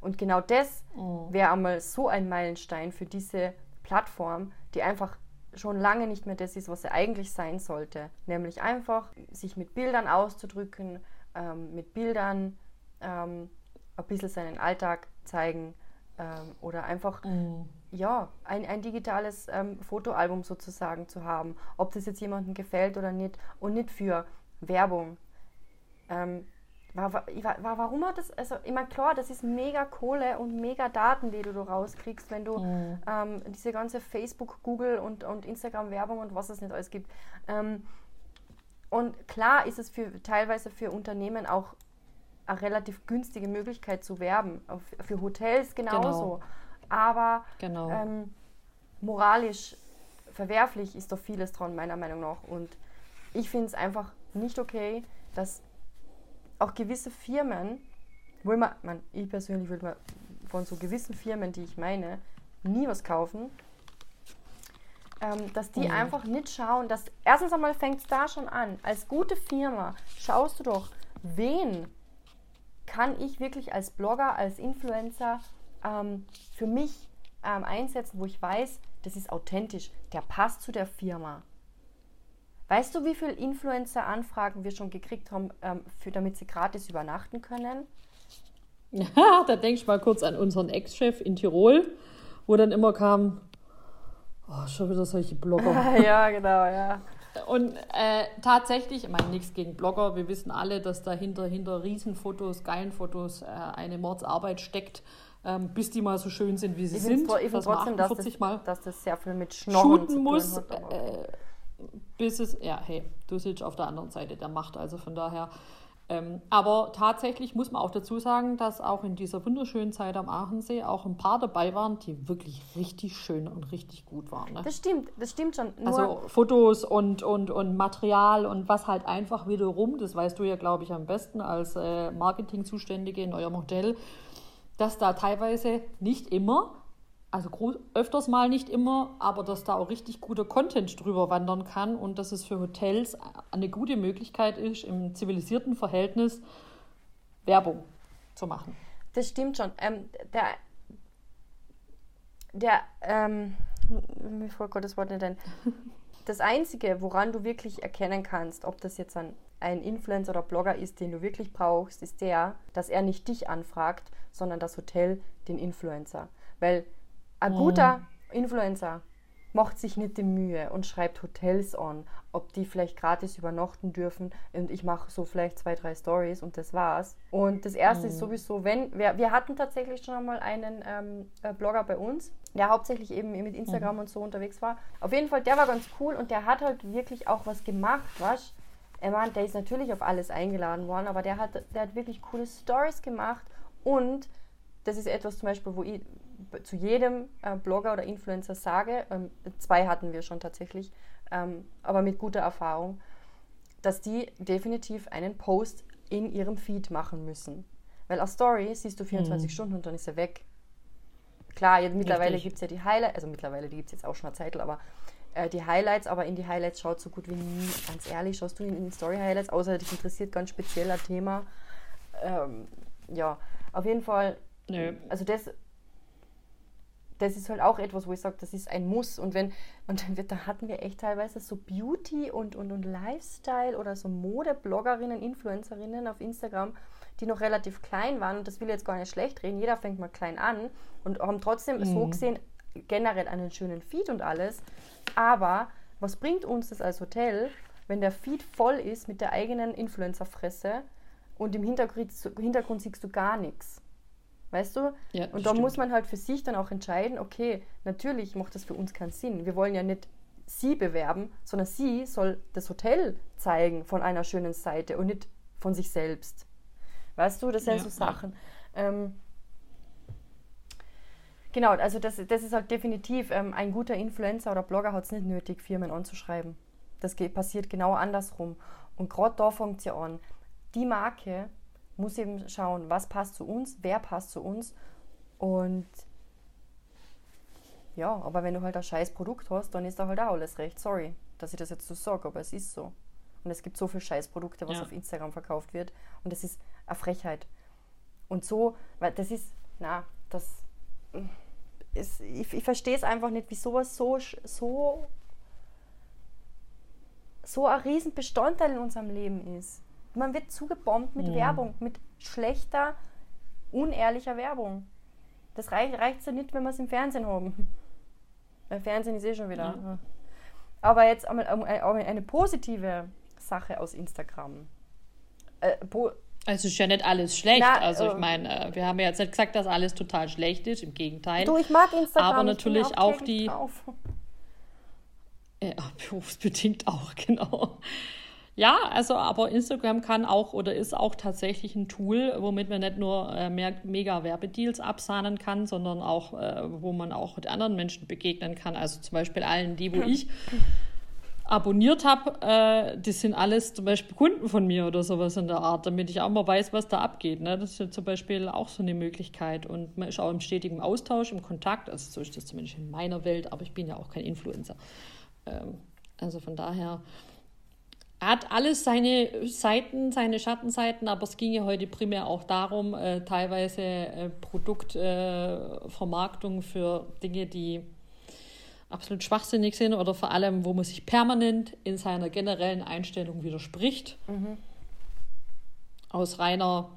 B: Und genau das oh. wäre einmal so ein Meilenstein für diese Plattform, die einfach schon lange nicht mehr das ist, was sie eigentlich sein sollte. Nämlich einfach sich mit Bildern auszudrücken, ähm, mit Bildern ähm, ein bisschen seinen Alltag zeigen ähm, oder einfach mm. ja, ein, ein digitales ähm, Fotoalbum sozusagen zu haben. Ob das jetzt jemandem gefällt oder nicht und nicht für Werbung. Warum hat das, also immer klar, das ist mega Kohle und mega Daten, die du da rauskriegst, wenn du mhm. ähm, diese ganze Facebook, Google und, und Instagram-Werbung und was es nicht alles gibt. Ähm, und klar ist es für, teilweise für Unternehmen auch eine relativ günstige Möglichkeit zu werben. Für Hotels genauso. Genau. Aber
A: genau.
B: ähm, moralisch verwerflich ist doch vieles dran, meiner Meinung nach. Und ich finde es einfach nicht okay, dass auch gewisse Firmen, wo man, man, ich persönlich würde mal von so gewissen Firmen, die ich meine, nie was kaufen, ähm, dass die mhm. einfach nicht schauen, dass erstens einmal fängt es da schon an. Als gute Firma schaust du doch, wen kann ich wirklich als Blogger, als Influencer ähm, für mich ähm, einsetzen, wo ich weiß, das ist authentisch, der passt zu der Firma. Weißt du, wie viele Influencer-Anfragen wir schon gekriegt haben, ähm, für, damit sie gratis übernachten können?
A: Ja, da denke ich mal kurz an unseren Ex-Chef in Tirol, wo dann immer kam, oh, schon wieder solche Blogger.
B: ja, genau, ja.
A: Und äh, tatsächlich, ich meine nichts gegen Blogger, wir wissen alle, dass dahinter hinter Riesenfotos, geilen Fotos äh, eine Mordsarbeit steckt, ähm, bis die mal so schön sind, wie sie
B: ich
A: sind.
B: Ich finde trotzdem, dass das, mal dass das sehr viel mit Schnorren
A: zu muss. Hat, äh, bis es, ja, hey, du sitzt auf der anderen Seite der Macht, also von daher. Ähm, aber tatsächlich muss man auch dazu sagen, dass auch in dieser wunderschönen Zeit am Aachensee auch ein paar dabei waren, die wirklich richtig schön und richtig gut waren. Ne?
B: Das stimmt, das stimmt schon.
A: Nur also Fotos und, und, und Material und was halt einfach wiederum, das weißt du ja, glaube ich, am besten als äh, Marketingzuständige in eurem Hotel, dass da teilweise nicht immer, also öfters mal nicht immer, aber dass da auch richtig guter Content drüber wandern kann und dass es für Hotels eine gute Möglichkeit ist, im zivilisierten Verhältnis Werbung zu machen.
B: Das stimmt schon. Ähm, der, der, ähm, mir folgt Gottes Wort nicht ein. Das Einzige, woran du wirklich erkennen kannst, ob das jetzt ein, ein Influencer oder Blogger ist, den du wirklich brauchst, ist der, dass er nicht dich anfragt, sondern das Hotel den Influencer. Weil ein guter Influencer macht sich nicht die Mühe und schreibt Hotels an, ob die vielleicht gratis übernachten dürfen und ich mache so vielleicht zwei, drei Stories und das war's. Und das erste mhm. ist sowieso, wenn, wir, wir hatten tatsächlich schon einmal einen ähm, äh, Blogger bei uns, der hauptsächlich eben mit Instagram mhm. und so unterwegs war. Auf jeden Fall, der war ganz cool und der hat halt wirklich auch was gemacht, was? Er meint, der ist natürlich auf alles eingeladen worden, aber der hat, der hat wirklich coole Stories gemacht und das ist etwas zum Beispiel, wo ich zu jedem äh, Blogger oder Influencer sage, ähm, zwei hatten wir schon tatsächlich, ähm, aber mit guter Erfahrung, dass die definitiv einen Post in ihrem Feed machen müssen. Weil auf Story siehst du 24 mhm. Stunden und dann ist er weg. Klar, jetzt, mittlerweile gibt es ja die Highlights, also mittlerweile gibt es jetzt auch schon eine Zeit, aber äh, die Highlights, aber in die Highlights schaut so gut wie nie. Ganz ehrlich, schaust du in die Story-Highlights, außer dich interessiert ganz speziell ein Thema. Ähm, ja, auf jeden Fall. Nö. Also das das ist halt auch etwas, wo ich sage, das ist ein Muss. Und wenn, und dann, wird, da hatten wir echt teilweise so Beauty und, und, und Lifestyle oder so Modebloggerinnen, Influencerinnen auf Instagram, die noch relativ klein waren. Und das will ich jetzt gar nicht schlecht reden. Jeder fängt mal klein an und haben trotzdem mhm. so gesehen generell einen schönen Feed und alles. Aber was bringt uns das als Hotel, wenn der Feed voll ist mit der eigenen Influencerfresse und im Hintergrund, Hintergrund siehst du gar nichts? Weißt du? Ja, und da stimmt. muss man halt für sich dann auch entscheiden, okay, natürlich macht das für uns keinen Sinn. Wir wollen ja nicht sie bewerben, sondern sie soll das Hotel zeigen von einer schönen Seite und nicht von sich selbst. Weißt du, das sind ja, so Sachen. Ja. Ähm, genau, also das, das ist halt definitiv, ähm, ein guter Influencer oder Blogger hat es nicht nötig, Firmen anzuschreiben. Das passiert genau andersrum. Und gerade da fängt es ja an. Die Marke muss eben schauen, was passt zu uns, wer passt zu uns und ja, aber wenn du halt ein scheiß Produkt hast, dann ist da halt auch alles recht. Sorry, dass ich das jetzt so sage, aber es ist so. Und es gibt so viele Scheißprodukte, was ja. auf Instagram verkauft wird. Und das ist eine Frechheit. Und so, weil das ist, na, das ist, ich, ich verstehe es einfach nicht, wie sowas so, so, so ein Riesenbestandteil in unserem Leben ist. Man wird zugebombt mit mhm. Werbung, mit schlechter, unehrlicher Werbung. Das reicht, reicht ja nicht, wenn wir es im Fernsehen haben. Beim Fernsehen ist eh schon wieder. Ja. Aber jetzt einmal eine positive Sache aus Instagram.
A: Äh, also ist ja nicht alles schlecht. Na, also ich äh, meine, wir haben ja jetzt nicht gesagt, dass alles total schlecht ist. Im Gegenteil.
B: Du, ich mag Instagram.
A: Aber natürlich auch, auch die. Ja, berufsbedingt auch, genau. Ja, also aber Instagram kann auch oder ist auch tatsächlich ein Tool, womit man nicht nur äh, mehr, mega Werbedeals absahnen kann, sondern auch, äh, wo man auch anderen Menschen begegnen kann. Also zum Beispiel allen, die, wo ich abonniert habe, äh, das sind alles zum Beispiel Kunden von mir oder sowas in der Art, damit ich auch mal weiß, was da abgeht. Ne? Das ist ja zum Beispiel auch so eine Möglichkeit. Und man ist auch im stetigen Austausch, im Kontakt. Also so ist das zumindest in meiner Welt, aber ich bin ja auch kein Influencer. Ähm, also von daher hat alles seine Seiten, seine Schattenseiten, aber es ging ja heute primär auch darum, äh, teilweise äh, Produktvermarktung äh, für Dinge, die absolut schwachsinnig sind oder vor allem, wo man sich permanent in seiner generellen Einstellung widerspricht. Mhm. Aus reiner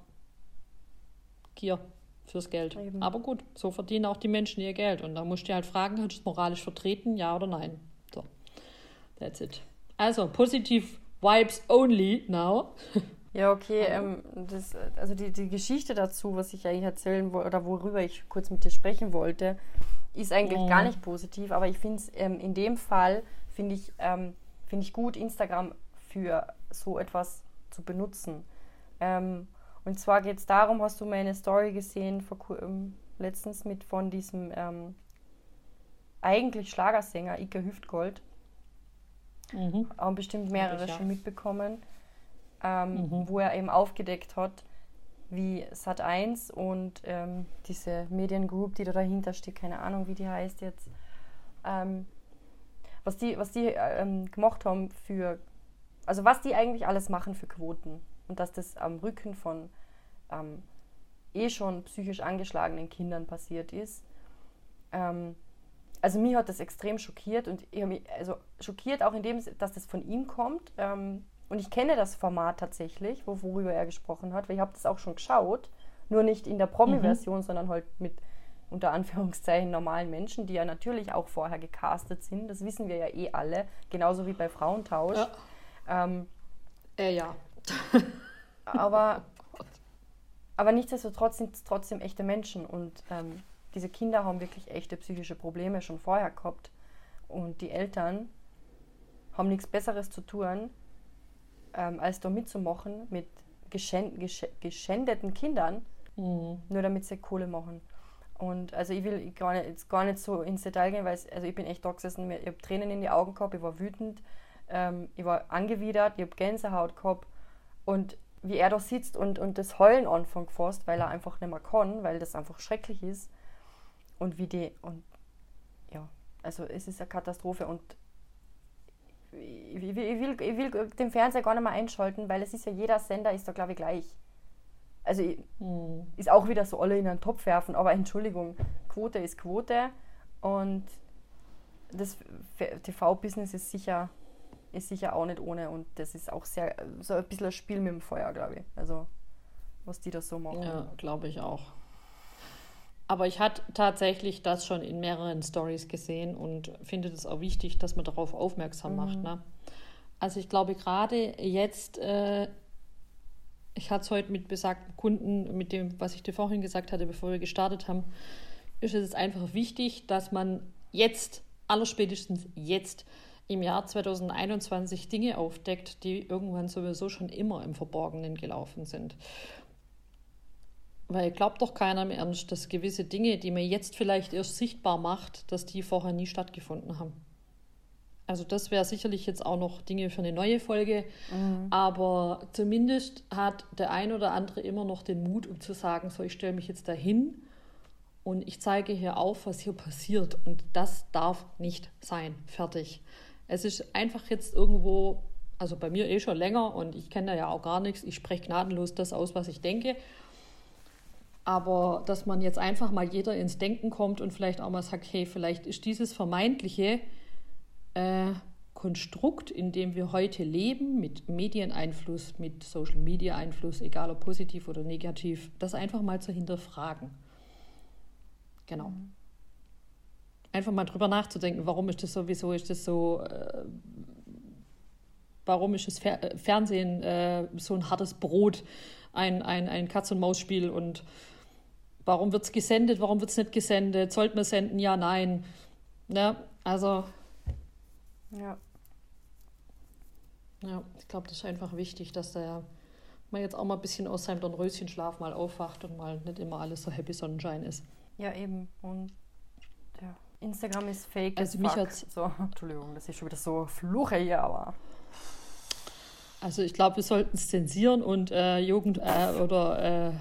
A: Gier fürs Geld. Eben. Aber gut, so verdienen auch die Menschen ihr Geld. Und da musst du halt fragen, kannst du es moralisch vertreten, ja oder nein? So, that's it. Also, positiv Vibes only now.
B: Ja, okay. Ähm, das, also die, die Geschichte dazu, was ich eigentlich erzählen wollte oder worüber ich kurz mit dir sprechen wollte, ist eigentlich ja. gar nicht positiv, aber ich finde es ähm, in dem Fall, finde ich, ähm, find ich gut, Instagram für so etwas zu benutzen. Ähm, und zwar geht es darum, hast du meine Story gesehen vor, ähm, letztens mit von diesem ähm, eigentlich Schlagersänger Ike Hüftgold. Mhm. Haben bestimmt mehrere schon mitbekommen, ähm, mhm. wo er eben aufgedeckt hat, wie Sat1 und ähm, diese Mediengroup, die da dahinter steht, keine Ahnung, wie die heißt jetzt, ähm, was die, was die ähm, gemacht haben für, also was die eigentlich alles machen für Quoten und dass das am Rücken von ähm, eh schon psychisch angeschlagenen Kindern passiert ist. Ähm, also mich hat das extrem schockiert und ich mich, also schockiert auch in dem, dass das von ihm kommt. Ähm, und ich kenne das Format tatsächlich, wo, worüber er gesprochen hat, weil ich habe das auch schon geschaut, nur nicht in der Promi-Version, mhm. sondern halt mit unter Anführungszeichen normalen Menschen, die ja natürlich auch vorher gecastet sind. Das wissen wir ja eh alle, genauso wie bei Frauentausch.
A: Ja. Ähm, äh, ja.
B: aber, aber nichtsdestotrotz sind es trotzdem echte Menschen und ähm, diese Kinder haben wirklich echte psychische Probleme schon vorher gehabt. Und die Eltern haben nichts Besseres zu tun, ähm, als da mitzumachen mit geschänd geschändeten Kindern, mhm. nur damit sie Kohle machen. Und also ich will gar nicht, jetzt gar nicht so ins Detail gehen, weil es, also ich bin echt da gesessen, ich habe Tränen in die Augen gehabt, ich war wütend, ähm, ich war angewidert, ich habe Gänsehaut gehabt und wie er da sitzt und, und das Heulen anfängt fast, weil er einfach nicht mehr kann, weil das einfach schrecklich ist und wie die und ja, also es ist eine Katastrophe und ich, ich, will, ich will den Fernseher gar nicht mehr einschalten, weil es ist ja jeder Sender ist da glaube ich gleich. Also hm. ist auch wieder so alle in einen Topf werfen, aber Entschuldigung, Quote ist Quote und das TV-Business ist sicher, ist sicher auch nicht ohne und das ist auch sehr so ein bisschen ein Spiel mit dem Feuer, glaube ich. Also was die da so machen.
A: Ja, glaube ich auch. Aber ich hatte tatsächlich das schon in mehreren Stories gesehen und finde es auch wichtig, dass man darauf aufmerksam mhm. macht. Ne? Also ich glaube gerade jetzt, äh, ich hatte es heute mit besagten Kunden, mit dem, was ich dir vorhin gesagt hatte, bevor wir gestartet haben, ist es einfach wichtig, dass man jetzt, allerspätestens jetzt, im Jahr 2021 Dinge aufdeckt, die irgendwann sowieso schon immer im Verborgenen gelaufen sind. Weil glaubt doch keiner im Ernst, dass gewisse Dinge, die man jetzt vielleicht erst sichtbar macht, dass die vorher nie stattgefunden haben. Also das wäre sicherlich jetzt auch noch Dinge für eine neue Folge. Mhm. Aber zumindest hat der ein oder andere immer noch den Mut, um zu sagen, so ich stelle mich jetzt dahin und ich zeige hier auf, was hier passiert. Und das darf nicht sein. Fertig. Es ist einfach jetzt irgendwo, also bei mir eh schon länger und ich kenne da ja auch gar nichts. Ich spreche gnadenlos das aus, was ich denke. Aber dass man jetzt einfach mal jeder ins Denken kommt und vielleicht auch mal sagt, hey, vielleicht ist dieses vermeintliche äh, Konstrukt, in dem wir heute leben, mit Medieneinfluss, mit Social Media Einfluss, egal ob positiv oder negativ, das einfach mal zu hinterfragen. Genau. Einfach mal drüber nachzudenken, warum ist das so, wieso ist das so, äh, warum ist das Fer äh, Fernsehen äh, so ein hartes Brot, ein, ein, ein Katz-und-Maus-Spiel und Warum wird es gesendet? Warum wird es nicht gesendet? Sollte man senden? Ja, nein. Ja, also. Ja. Ja, ich glaube, das ist einfach wichtig, dass der man jetzt auch mal ein bisschen aus seinem Dornröschenschlaf mal aufwacht und mal nicht immer alles so happy Sonnenschein ist.
B: Ja, eben. Und ja. Instagram ist fake.
A: Also mich hat
B: so, Entschuldigung, das ist schon wieder so Fluche hier, aber.
A: Also ich glaube, wir sollten es zensieren und äh, Jugend äh, oder äh,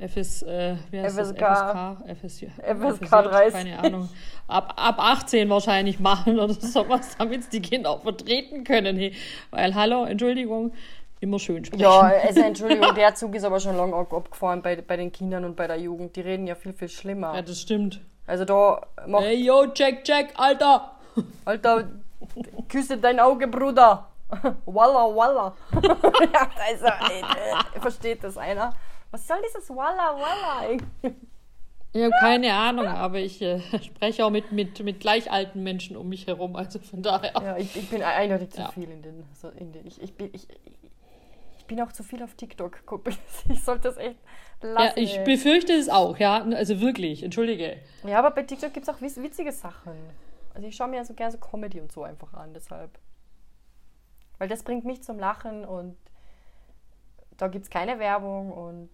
A: FS, äh, wie heißt FSK? FSK, FSJ, FSK 30. Keine Ahnung. Ab, ab 18 wahrscheinlich machen oder sowas, damit die Kinder auch vertreten können. Hey. Weil, hallo, Entschuldigung, immer schön
B: sprechen. Ja, also Entschuldigung, der Zug ist aber schon lange abgefahren bei, bei den Kindern und bei der Jugend. Die reden ja viel, viel schlimmer.
A: Ja, das stimmt.
B: Also da
A: macht... Hey, yo, check, check, Alter!
B: Alter, küsse dein Auge, Bruder! Walla, walla! ja, also, ey, versteht das einer? Was soll dieses Walla Walla?
A: Ich habe keine Ahnung, aber ich äh, spreche auch mit, mit, mit gleich alten Menschen um mich herum, also von daher.
B: Ja, ich, ich bin eindeutig zu ja. viel in den. So in den ich, ich, bin, ich, ich bin auch zu viel auf TikTok. Ich sollte das echt
A: lassen. Ja, ich ey. befürchte es auch, ja. Also wirklich, entschuldige.
B: Ja, aber bei TikTok gibt es auch witzige Sachen. Also ich schaue mir so gerne so Comedy und so einfach an, deshalb. Weil das bringt mich zum Lachen und da gibt es keine Werbung und.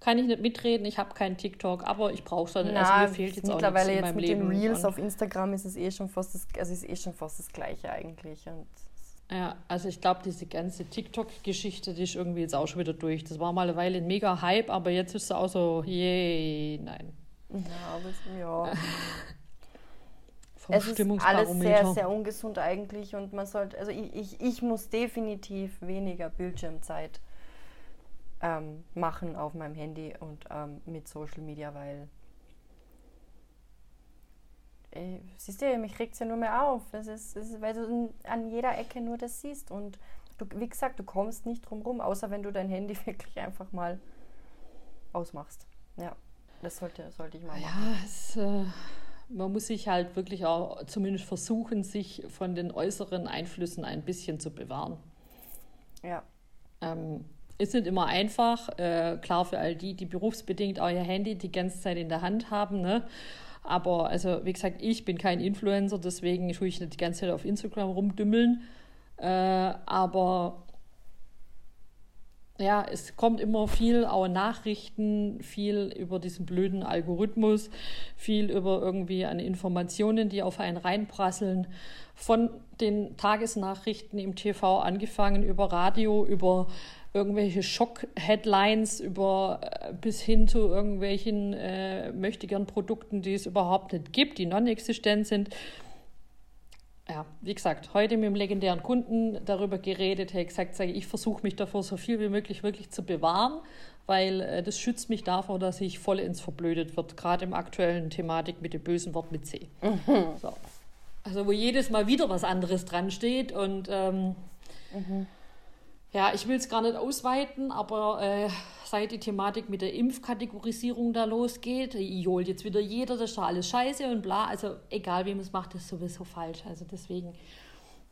A: Kann ich nicht mitreden, ich habe keinen TikTok, aber ich brauche es dann.
B: Also mir fehlt jetzt mittlerweile auch jetzt mit Leben den Reels auf Instagram ist es eh schon fast das, also ist eh schon fast das Gleiche eigentlich. Und
A: ja, also ich glaube, diese ganze TikTok-Geschichte, die ist irgendwie jetzt auch schon wieder durch. Das war mal eine Weile ein mega Hype, aber jetzt ist es auch so, yay, nein.
B: Ja, aber ja. Vom es ist alles sehr, sehr ungesund eigentlich und man sollte, also ich, ich, ich muss definitiv weniger Bildschirmzeit ähm, machen auf meinem Handy und ähm, mit Social Media, weil ey, siehst du, mich regt es ja nur mehr auf. Es ist, es ist, weil du an jeder Ecke nur das siehst und du, wie gesagt, du kommst nicht drum rum, außer wenn du dein Handy wirklich einfach mal ausmachst. Ja. das sollte, sollte ich mal
A: Ja,
B: machen.
A: es, äh, man muss sich halt wirklich auch zumindest versuchen, sich von den äußeren Einflüssen ein bisschen zu bewahren.
B: Ja.
A: Ähm, ist nicht immer einfach, äh, klar für all die, die berufsbedingt auch ihr Handy die ganze Zeit in der Hand haben, ne? Aber also, wie gesagt, ich bin kein Influencer, deswegen tue ich nicht die ganze Zeit auf Instagram rumdümmeln. Äh, aber ja, es kommt immer viel auch Nachrichten, viel über diesen blöden Algorithmus, viel über irgendwie an Informationen, die auf einen reinprasseln. Von den Tagesnachrichten im TV angefangen, über Radio, über irgendwelche Schock-Headlines, über äh, bis hin zu irgendwelchen äh, möchtegern Produkten, die es überhaupt nicht gibt, die non-existent sind ja, wie gesagt, heute mit dem legendären Kunden darüber geredet, er gesagt, sage ich versuche mich davor so viel wie möglich wirklich zu bewahren, weil äh, das schützt mich davor, dass ich voll ins Verblödet wird, gerade im aktuellen Thematik mit dem bösen Wort mit C. Mhm. So. Also wo jedes Mal wieder was anderes dran steht und ähm, mhm. Ja, ich will es gar nicht ausweiten, aber äh, seit die Thematik mit der Impfkategorisierung da losgeht, johlt jetzt wieder jeder, das ist doch alles scheiße und bla. Also egal, wie man es macht, ist sowieso falsch. Also deswegen,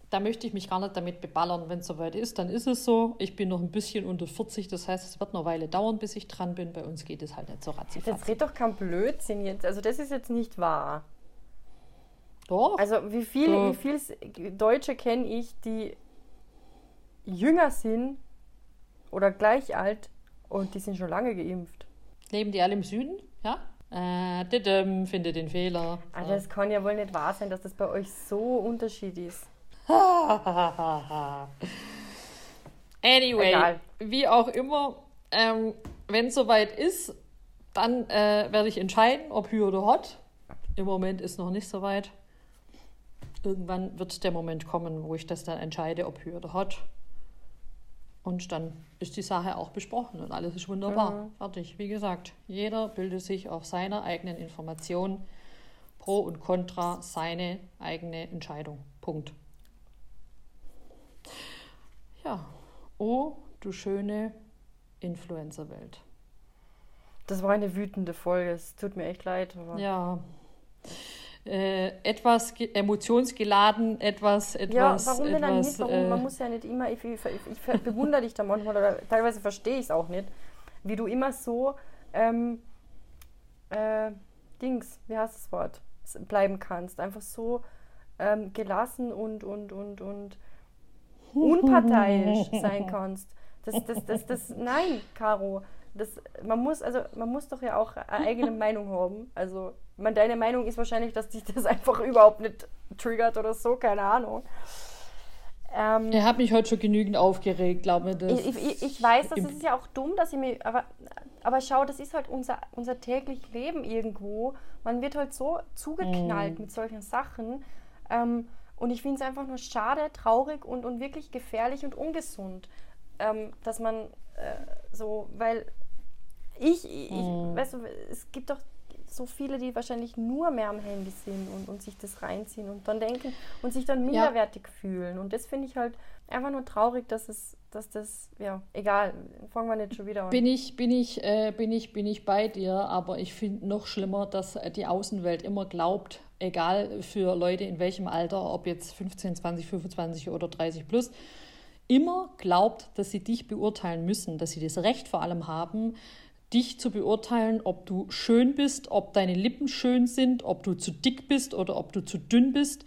A: da möchte ich mich gar nicht damit beballern. Wenn es soweit ist, dann ist es so. Ich bin noch ein bisschen unter 40, das heißt, es wird noch eine Weile dauern, bis ich dran bin. Bei uns geht es halt nicht so ratzig.
B: Jetzt red doch kein Blödsinn jetzt. Also das ist jetzt nicht wahr.
A: Doch.
B: Also wie viele wie viel Deutsche kenne ich, die jünger sind oder gleich alt und die sind schon lange geimpft.
A: Leben die alle im Süden? Ja? Äh, didem, finde den Fehler.
B: Also es kann ja wohl nicht wahr sein, dass das bei euch so unterschiedlich ist.
A: anyway, Egal. wie auch immer, ähm, wenn es soweit ist, dann äh, werde ich entscheiden, ob Hü oder Hot. Im Moment ist noch nicht so weit. Irgendwann wird der Moment kommen, wo ich das dann entscheide, ob Hü oder Hot. Und dann ist die Sache auch besprochen und alles ist wunderbar. Mhm. Fertig. Wie gesagt, jeder bildet sich auf seiner eigenen Information pro und contra seine eigene Entscheidung. Punkt. Ja. Oh, du schöne Influencer-Welt.
B: Das war eine wütende Folge. Es tut mir echt leid.
A: ja äh, etwas emotionsgeladen, etwas, etwas.
B: Ja, warum
A: denn
B: dann
A: nicht?
B: Warum? Äh, Man muss ja nicht immer, ich, ich, ich bewundere dich da manchmal, oder teilweise verstehe ich es auch nicht, wie du immer so, ähm, äh, Dings, wie heißt das Wort, bleiben kannst. Einfach so ähm, gelassen und, und, und, und unparteiisch sein kannst. Das, das, das, das, nein, Caro, das, man muss, also man muss doch ja auch eine eigene Meinung haben. Also meine, deine Meinung ist wahrscheinlich, dass dich das einfach überhaupt nicht triggert oder so, keine Ahnung.
A: Ähm, er hat mich heute schon genügend aufgeregt, glaube
B: ich. Ich, ich, ich weiß, das ist ja auch dumm, dass ich mir. Aber, aber schau, das ist halt unser, unser täglich Leben irgendwo. Man wird halt so zugeknallt mm. mit solchen Sachen. Ähm, und ich finde es einfach nur schade, traurig und, und wirklich gefährlich und ungesund, ähm, dass man äh, so, weil ich, ich mm. weißt du, es gibt doch so viele, die wahrscheinlich nur mehr am Handy sind und, und sich das reinziehen und dann denken und sich dann minderwertig ja. fühlen. Und das finde ich halt einfach nur traurig, dass es, dass das, ja, egal, fangen wir nicht schon wieder an.
A: Bin ich, bin ich, äh, bin ich, bin ich bei dir, aber ich finde noch schlimmer, dass die Außenwelt immer glaubt, egal für Leute in welchem Alter, ob jetzt 15, 20, 25 oder 30 plus, immer glaubt, dass sie dich beurteilen müssen, dass sie das Recht vor allem haben, dich zu beurteilen, ob du schön bist, ob deine Lippen schön sind, ob du zu dick bist oder ob du zu dünn bist.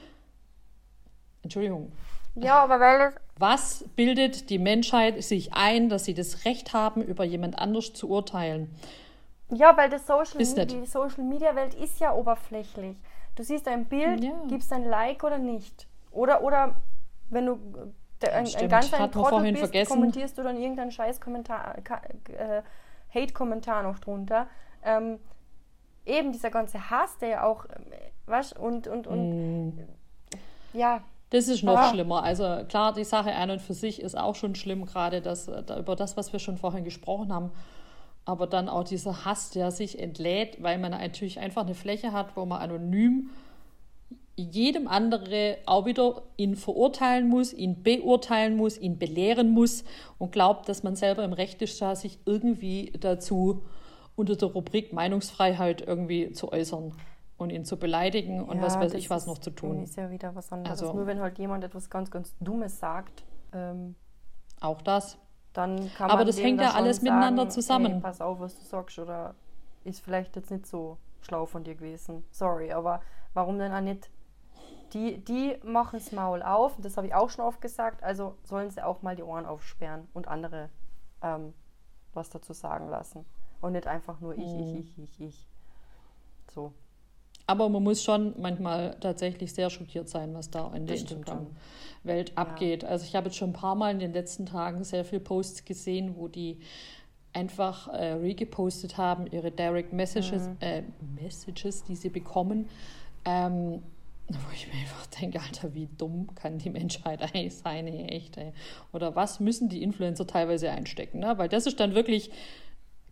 A: Entschuldigung.
B: Ja, aber weil es.
A: Was bildet die Menschheit sich ein, dass sie das Recht haben, über jemand anders zu urteilen?
B: Ja, weil das Social Media, die Social Media Welt ist ja oberflächlich. Du siehst ein Bild, ja. gibst ein Like oder nicht. Oder, oder wenn du der, ein, ein ganz ein Trottel bist, kommentierst du dann irgendeinen scheiß Kommentar, äh, Hate-Kommentar noch drunter. Ähm, eben dieser ganze Hass, der ja auch, ähm, was, und, und, und, mm. ja.
A: Das ist noch ah. schlimmer. Also klar, die Sache ein und für sich ist auch schon schlimm, gerade das, da, über das, was wir schon vorhin gesprochen haben. Aber dann auch dieser Hass, der sich entlädt, weil man natürlich einfach eine Fläche hat, wo man anonym jedem andere auch wieder ihn verurteilen muss, ihn beurteilen muss, ihn belehren muss und glaubt, dass man selber im Recht ist, sich irgendwie dazu unter der Rubrik Meinungsfreiheit irgendwie zu äußern und ihn zu beleidigen und was weiß
B: das
A: ich was noch zu tun.
B: Ist ja wieder was anderes.
A: Also-
B: Nur wenn halt jemand etwas ganz, ganz Dummes sagt, ähm,
A: Auch das.
B: dann kann
A: Aber
B: man
A: das
B: dem
A: hängt ja alles miteinander
B: sagen,
A: zusammen.
B: Hey, pass auf, was du sagst oder ist vielleicht jetzt nicht so schlau von dir gewesen. Sorry, aber warum denn auch nicht? Die, die machen das Maul auf, das habe ich auch schon oft gesagt, also sollen sie auch mal die Ohren aufsperren und andere ähm, was dazu sagen lassen. Und nicht einfach nur ich,
A: Mhm.
B: ich, ich, ich, ich. So.
A: Aber man muss schon manchmal tatsächlich sehr schockiert sein, was da in der. Instagram-Welt abgeht. Also ich habe jetzt schon ein paar Mal in den letzten Tagen sehr viele Posts gesehen, wo die einfach äh, regepostet haben, ihre Direct Messages,
B: Mhm.
A: äh, Messages, die sie bekommen. Ähm, wo ich mir einfach denke, Alter, wie dumm kann die Menschheit eigentlich sein, ey, echt, ey. Oder was müssen die Influencer teilweise einstecken, ne? Weil das ist dann wirklich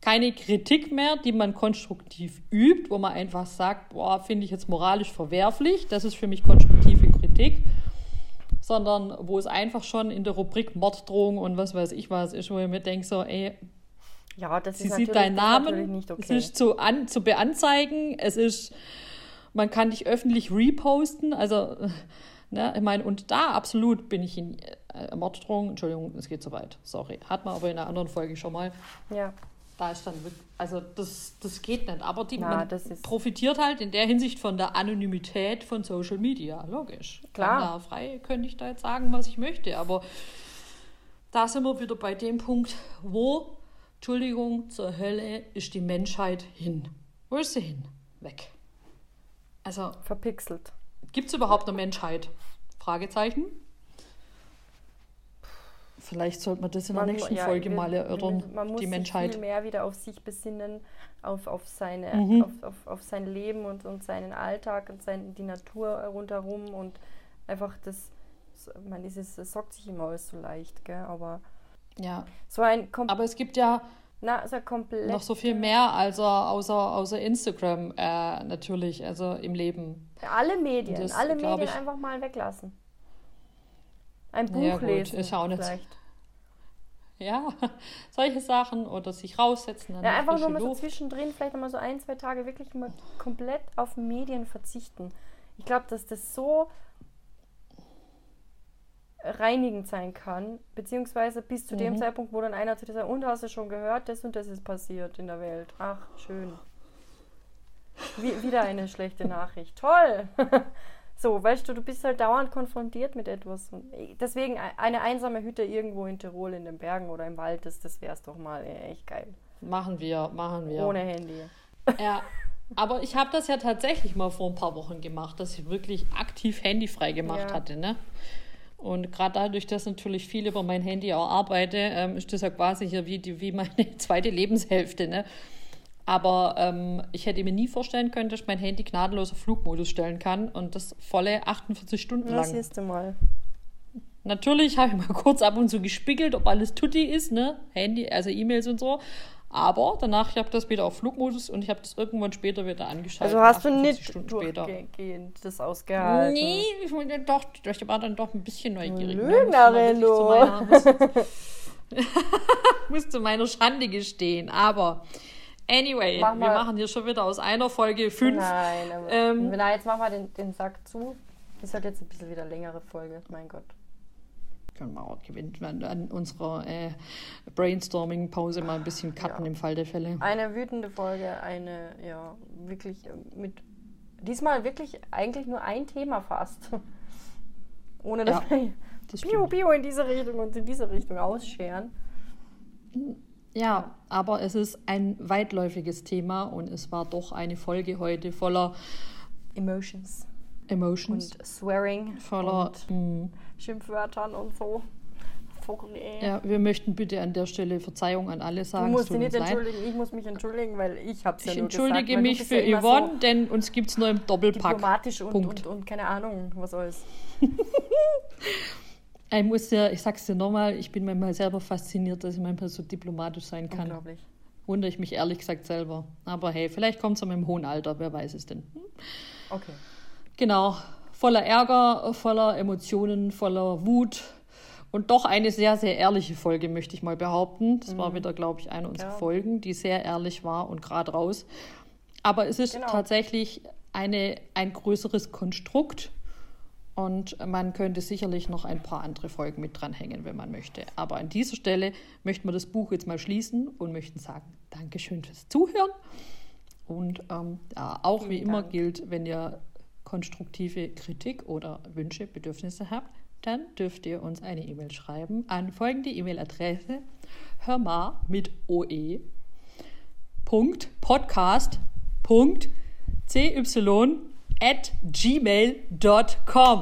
A: keine Kritik mehr, die man konstruktiv übt, wo man einfach sagt, boah, finde ich jetzt moralisch verwerflich, das ist für mich konstruktive Kritik, sondern wo es einfach schon in der Rubrik Morddrohung und was weiß ich was ist, wo ich mir denke, so, ey,
B: Ja, das
A: sie
B: ist
A: sieht deinen Namen,
B: nicht
A: es
B: okay.
A: ist zu, an, zu beanzeigen, es ist, man kann dich öffentlich reposten, also, äh, ne, ich meine, und da absolut bin ich in äh, Morddrohung, Entschuldigung, es geht zu weit, sorry, hat man aber in einer anderen Folge schon mal,
B: Ja.
A: da ist dann wirklich, also das, das geht nicht. Aber die,
B: Na,
A: man profitiert halt in der Hinsicht von der Anonymität von Social Media, logisch.
B: Klar.
A: Frei könnte ich da jetzt sagen, was ich möchte, aber da sind wir wieder bei dem Punkt, wo, Entschuldigung, zur Hölle ist die Menschheit hin. Wo ist sie hin? Weg. Also,
B: Verpixelt.
A: gibt es überhaupt eine Menschheit? Fragezeichen. Vielleicht sollte man das in der nächsten
B: ja,
A: Folge
B: wir-
A: mal erörtern,
B: Man muss
A: die
B: sich
A: Menschheit.
B: viel mehr wieder auf sich besinnen, auf, auf, seine,
A: Mhm.
B: auf, auf, auf sein Leben und, und seinen Alltag und sein, die Natur rundherum und einfach das, so- ich meine, dieses das sagt sich immer alles so leicht, gell? aber
A: Ja,
B: so ein, kom
A: aber es gibt ja
B: na, so ein komplett
A: noch so viel mehr als außer, außer Instagram äh, natürlich, also im Leben.
B: alle Medien,
A: Das,
B: alle Medien
A: ich-
B: einfach mal weglassen. Ein Buch
A: Ja, gut,
B: lesen
A: ist ja auch nicht-
B: vielleicht.
A: Ja, solche Sachen oder sich raussetzen
B: Ja, einfach nur mal so zwischendrin, vielleicht mal so ein, zwei Tage wirklich mal komplett auf Medien verzichten. Ich glaube, dass das so reinigend sein kann, beziehungsweise bis zu
A: Mhm.
B: dem Zeitpunkt, wo dann einer zu dir sagt, und hast du schon gehört, das und das ist passiert in der Welt. Ach, schön. Wie, wieder eine schlechte Nachricht. Toll! so, weißt du, du bist halt dauernd konfrontiert mit etwas. Und deswegen e- eine einsame Hütte irgendwo in Tirol in den Bergen oder im Wald, das, das wär's doch mal echt geil.
A: Machen wir, machen wir.
B: Ohne Handy.
A: Ja, aber ich habe das ja tatsächlich mal vor ein paar Wochen gemacht, dass ich wirklich aktiv handyfrei gemacht
B: Ja.
A: hatte, ne? Und gerade dadurch, dass natürlich viel über mein Handy auch arbeite, ähm, ist das ja quasi hier wie, die, wie meine zweite Lebenshälfte, ne? Aber ähm, ich hätte mir nie vorstellen können, dass ich mein Handy gnadenlos auf Flugmodus stellen kann und das volle 48 Stunden lang.
B: siehst du mal.
A: Natürlich habe ich mal kurz ab und zu gespiegelt, ob alles tutti ist, ne? Handy, also E-Mails und so. Aber danach, ich habe das wieder auf Flugmodus und ich habe das irgendwann später wieder angeschaltet.
B: Also hast du
A: 48
B: nicht
A: Stunden später.
B: das ausgehalten.
A: Nee, ich, wollte doch, ich war dann doch ein bisschen neugierig. ne?
B: Lügnerin,
A: Muss
B: du.
A: meiner- Muss zu meiner Schande gestehen. Aber anyway,
B: Mach
A: wir machen hier schon wieder aus einer Folge fünf.
B: Nein, aber
A: Ähm,
B: na, jetzt machen wir den, den Sack zu. Das wird jetzt ein bisschen wieder längere Folge, mein Gott.
A: Können wir auch gewinnt an, unserer äh, Brainstorming-Pause mal ein bisschen cutten
B: Ja.
A: im Fall der Fälle.
B: Eine wütende Folge, eine, ja, wirklich äh, mit. Diesmal wirklich eigentlich nur ein Thema fast. Ohne dass
A: Ja,
B: wir
A: Das
B: Bio, Bio in diese Richtung und in diese Richtung ausscheren.
A: Ja, aber es ist ein weitläufiges Thema und es war doch eine Folge heute voller
B: Emotions
A: Emotions,
B: und Swearing
A: voller.
B: und
A: mh,
B: Schimpfwörtern und so. Nee.
A: ja, wir möchten bitte an der Stelle Verzeihung an alle
B: Du
A: sagen. es
B: musst dich nicht
A: uns leid.
B: entschuldigen, ich muss mich entschuldigen, weil ich hab's ja
A: Ich entschuldige
B: gesagt, du
A: mich für
B: ja
A: Yvonne, denn uns gibt es nur im
B: So
A: Doppelpack.
B: diplomatisch und,
A: Punkt.
B: und, und keine Ahnung, was alles.
A: Ich muss dir, ich sag's dir nochmal, ich bin manchmal selber fasziniert, dass ich manchmal so diplomatisch sein kann.
B: Unglaublich.
A: Wundere ich mich ehrlich gesagt selber. Aber hey, vielleicht kommt es in meinem hohen Alter, wer weiß es denn.
B: Okay.
A: Genau, voller Ärger, voller Emotionen, voller Wut Und doch eine sehr, sehr ehrliche Folge, möchte ich mal behaupten. Das war
B: Mhm.
A: wieder, glaube ich, eine unserer
B: Ja.
A: Folgen, die sehr ehrlich war und gerade raus. Aber es ist
B: Genau.
A: tatsächlich eine, ein größeres Konstrukt. Und man könnte sicherlich noch ein paar andere Folgen mit dranhängen, wenn man möchte. Aber an dieser Stelle möchten wir das Buch jetzt mal schließen und möchten sagen, Dankeschön fürs Zuhören. Und ähm, ja, auch wie
B: Vielen
A: immer
B: Dank.
A: gilt, wenn ihr konstruktive Kritik oder Wünsche, Bedürfnisse habt, dann dürft ihr uns eine E-Mail schreiben an folgende E-Mail-Adresse hörmar mit oe Punkt at gmail.com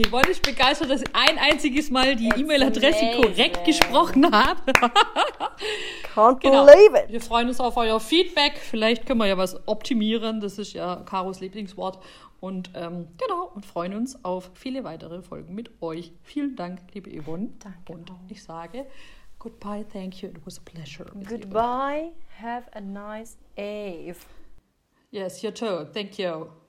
A: Yvonne ist begeistert, dass ich ein einziges Mal die E-Mail-Adresse korrekt gesprochen habe.
B: Can't
A: Genau.
B: believe it.
A: Wir freuen uns auf euer Feedback. Vielleicht können wir ja was optimieren. Das ist ja Karos Lieblingswort. Und ähm, genau, und freuen uns auf viele weitere Folgen mit euch. Vielen Dank, liebe Yvonne.
B: Danke
A: Und ich sage goodbye, thank you. It was a pleasure.
B: Goodbye. Have a nice Eve.
A: Yes, you too. Thank you.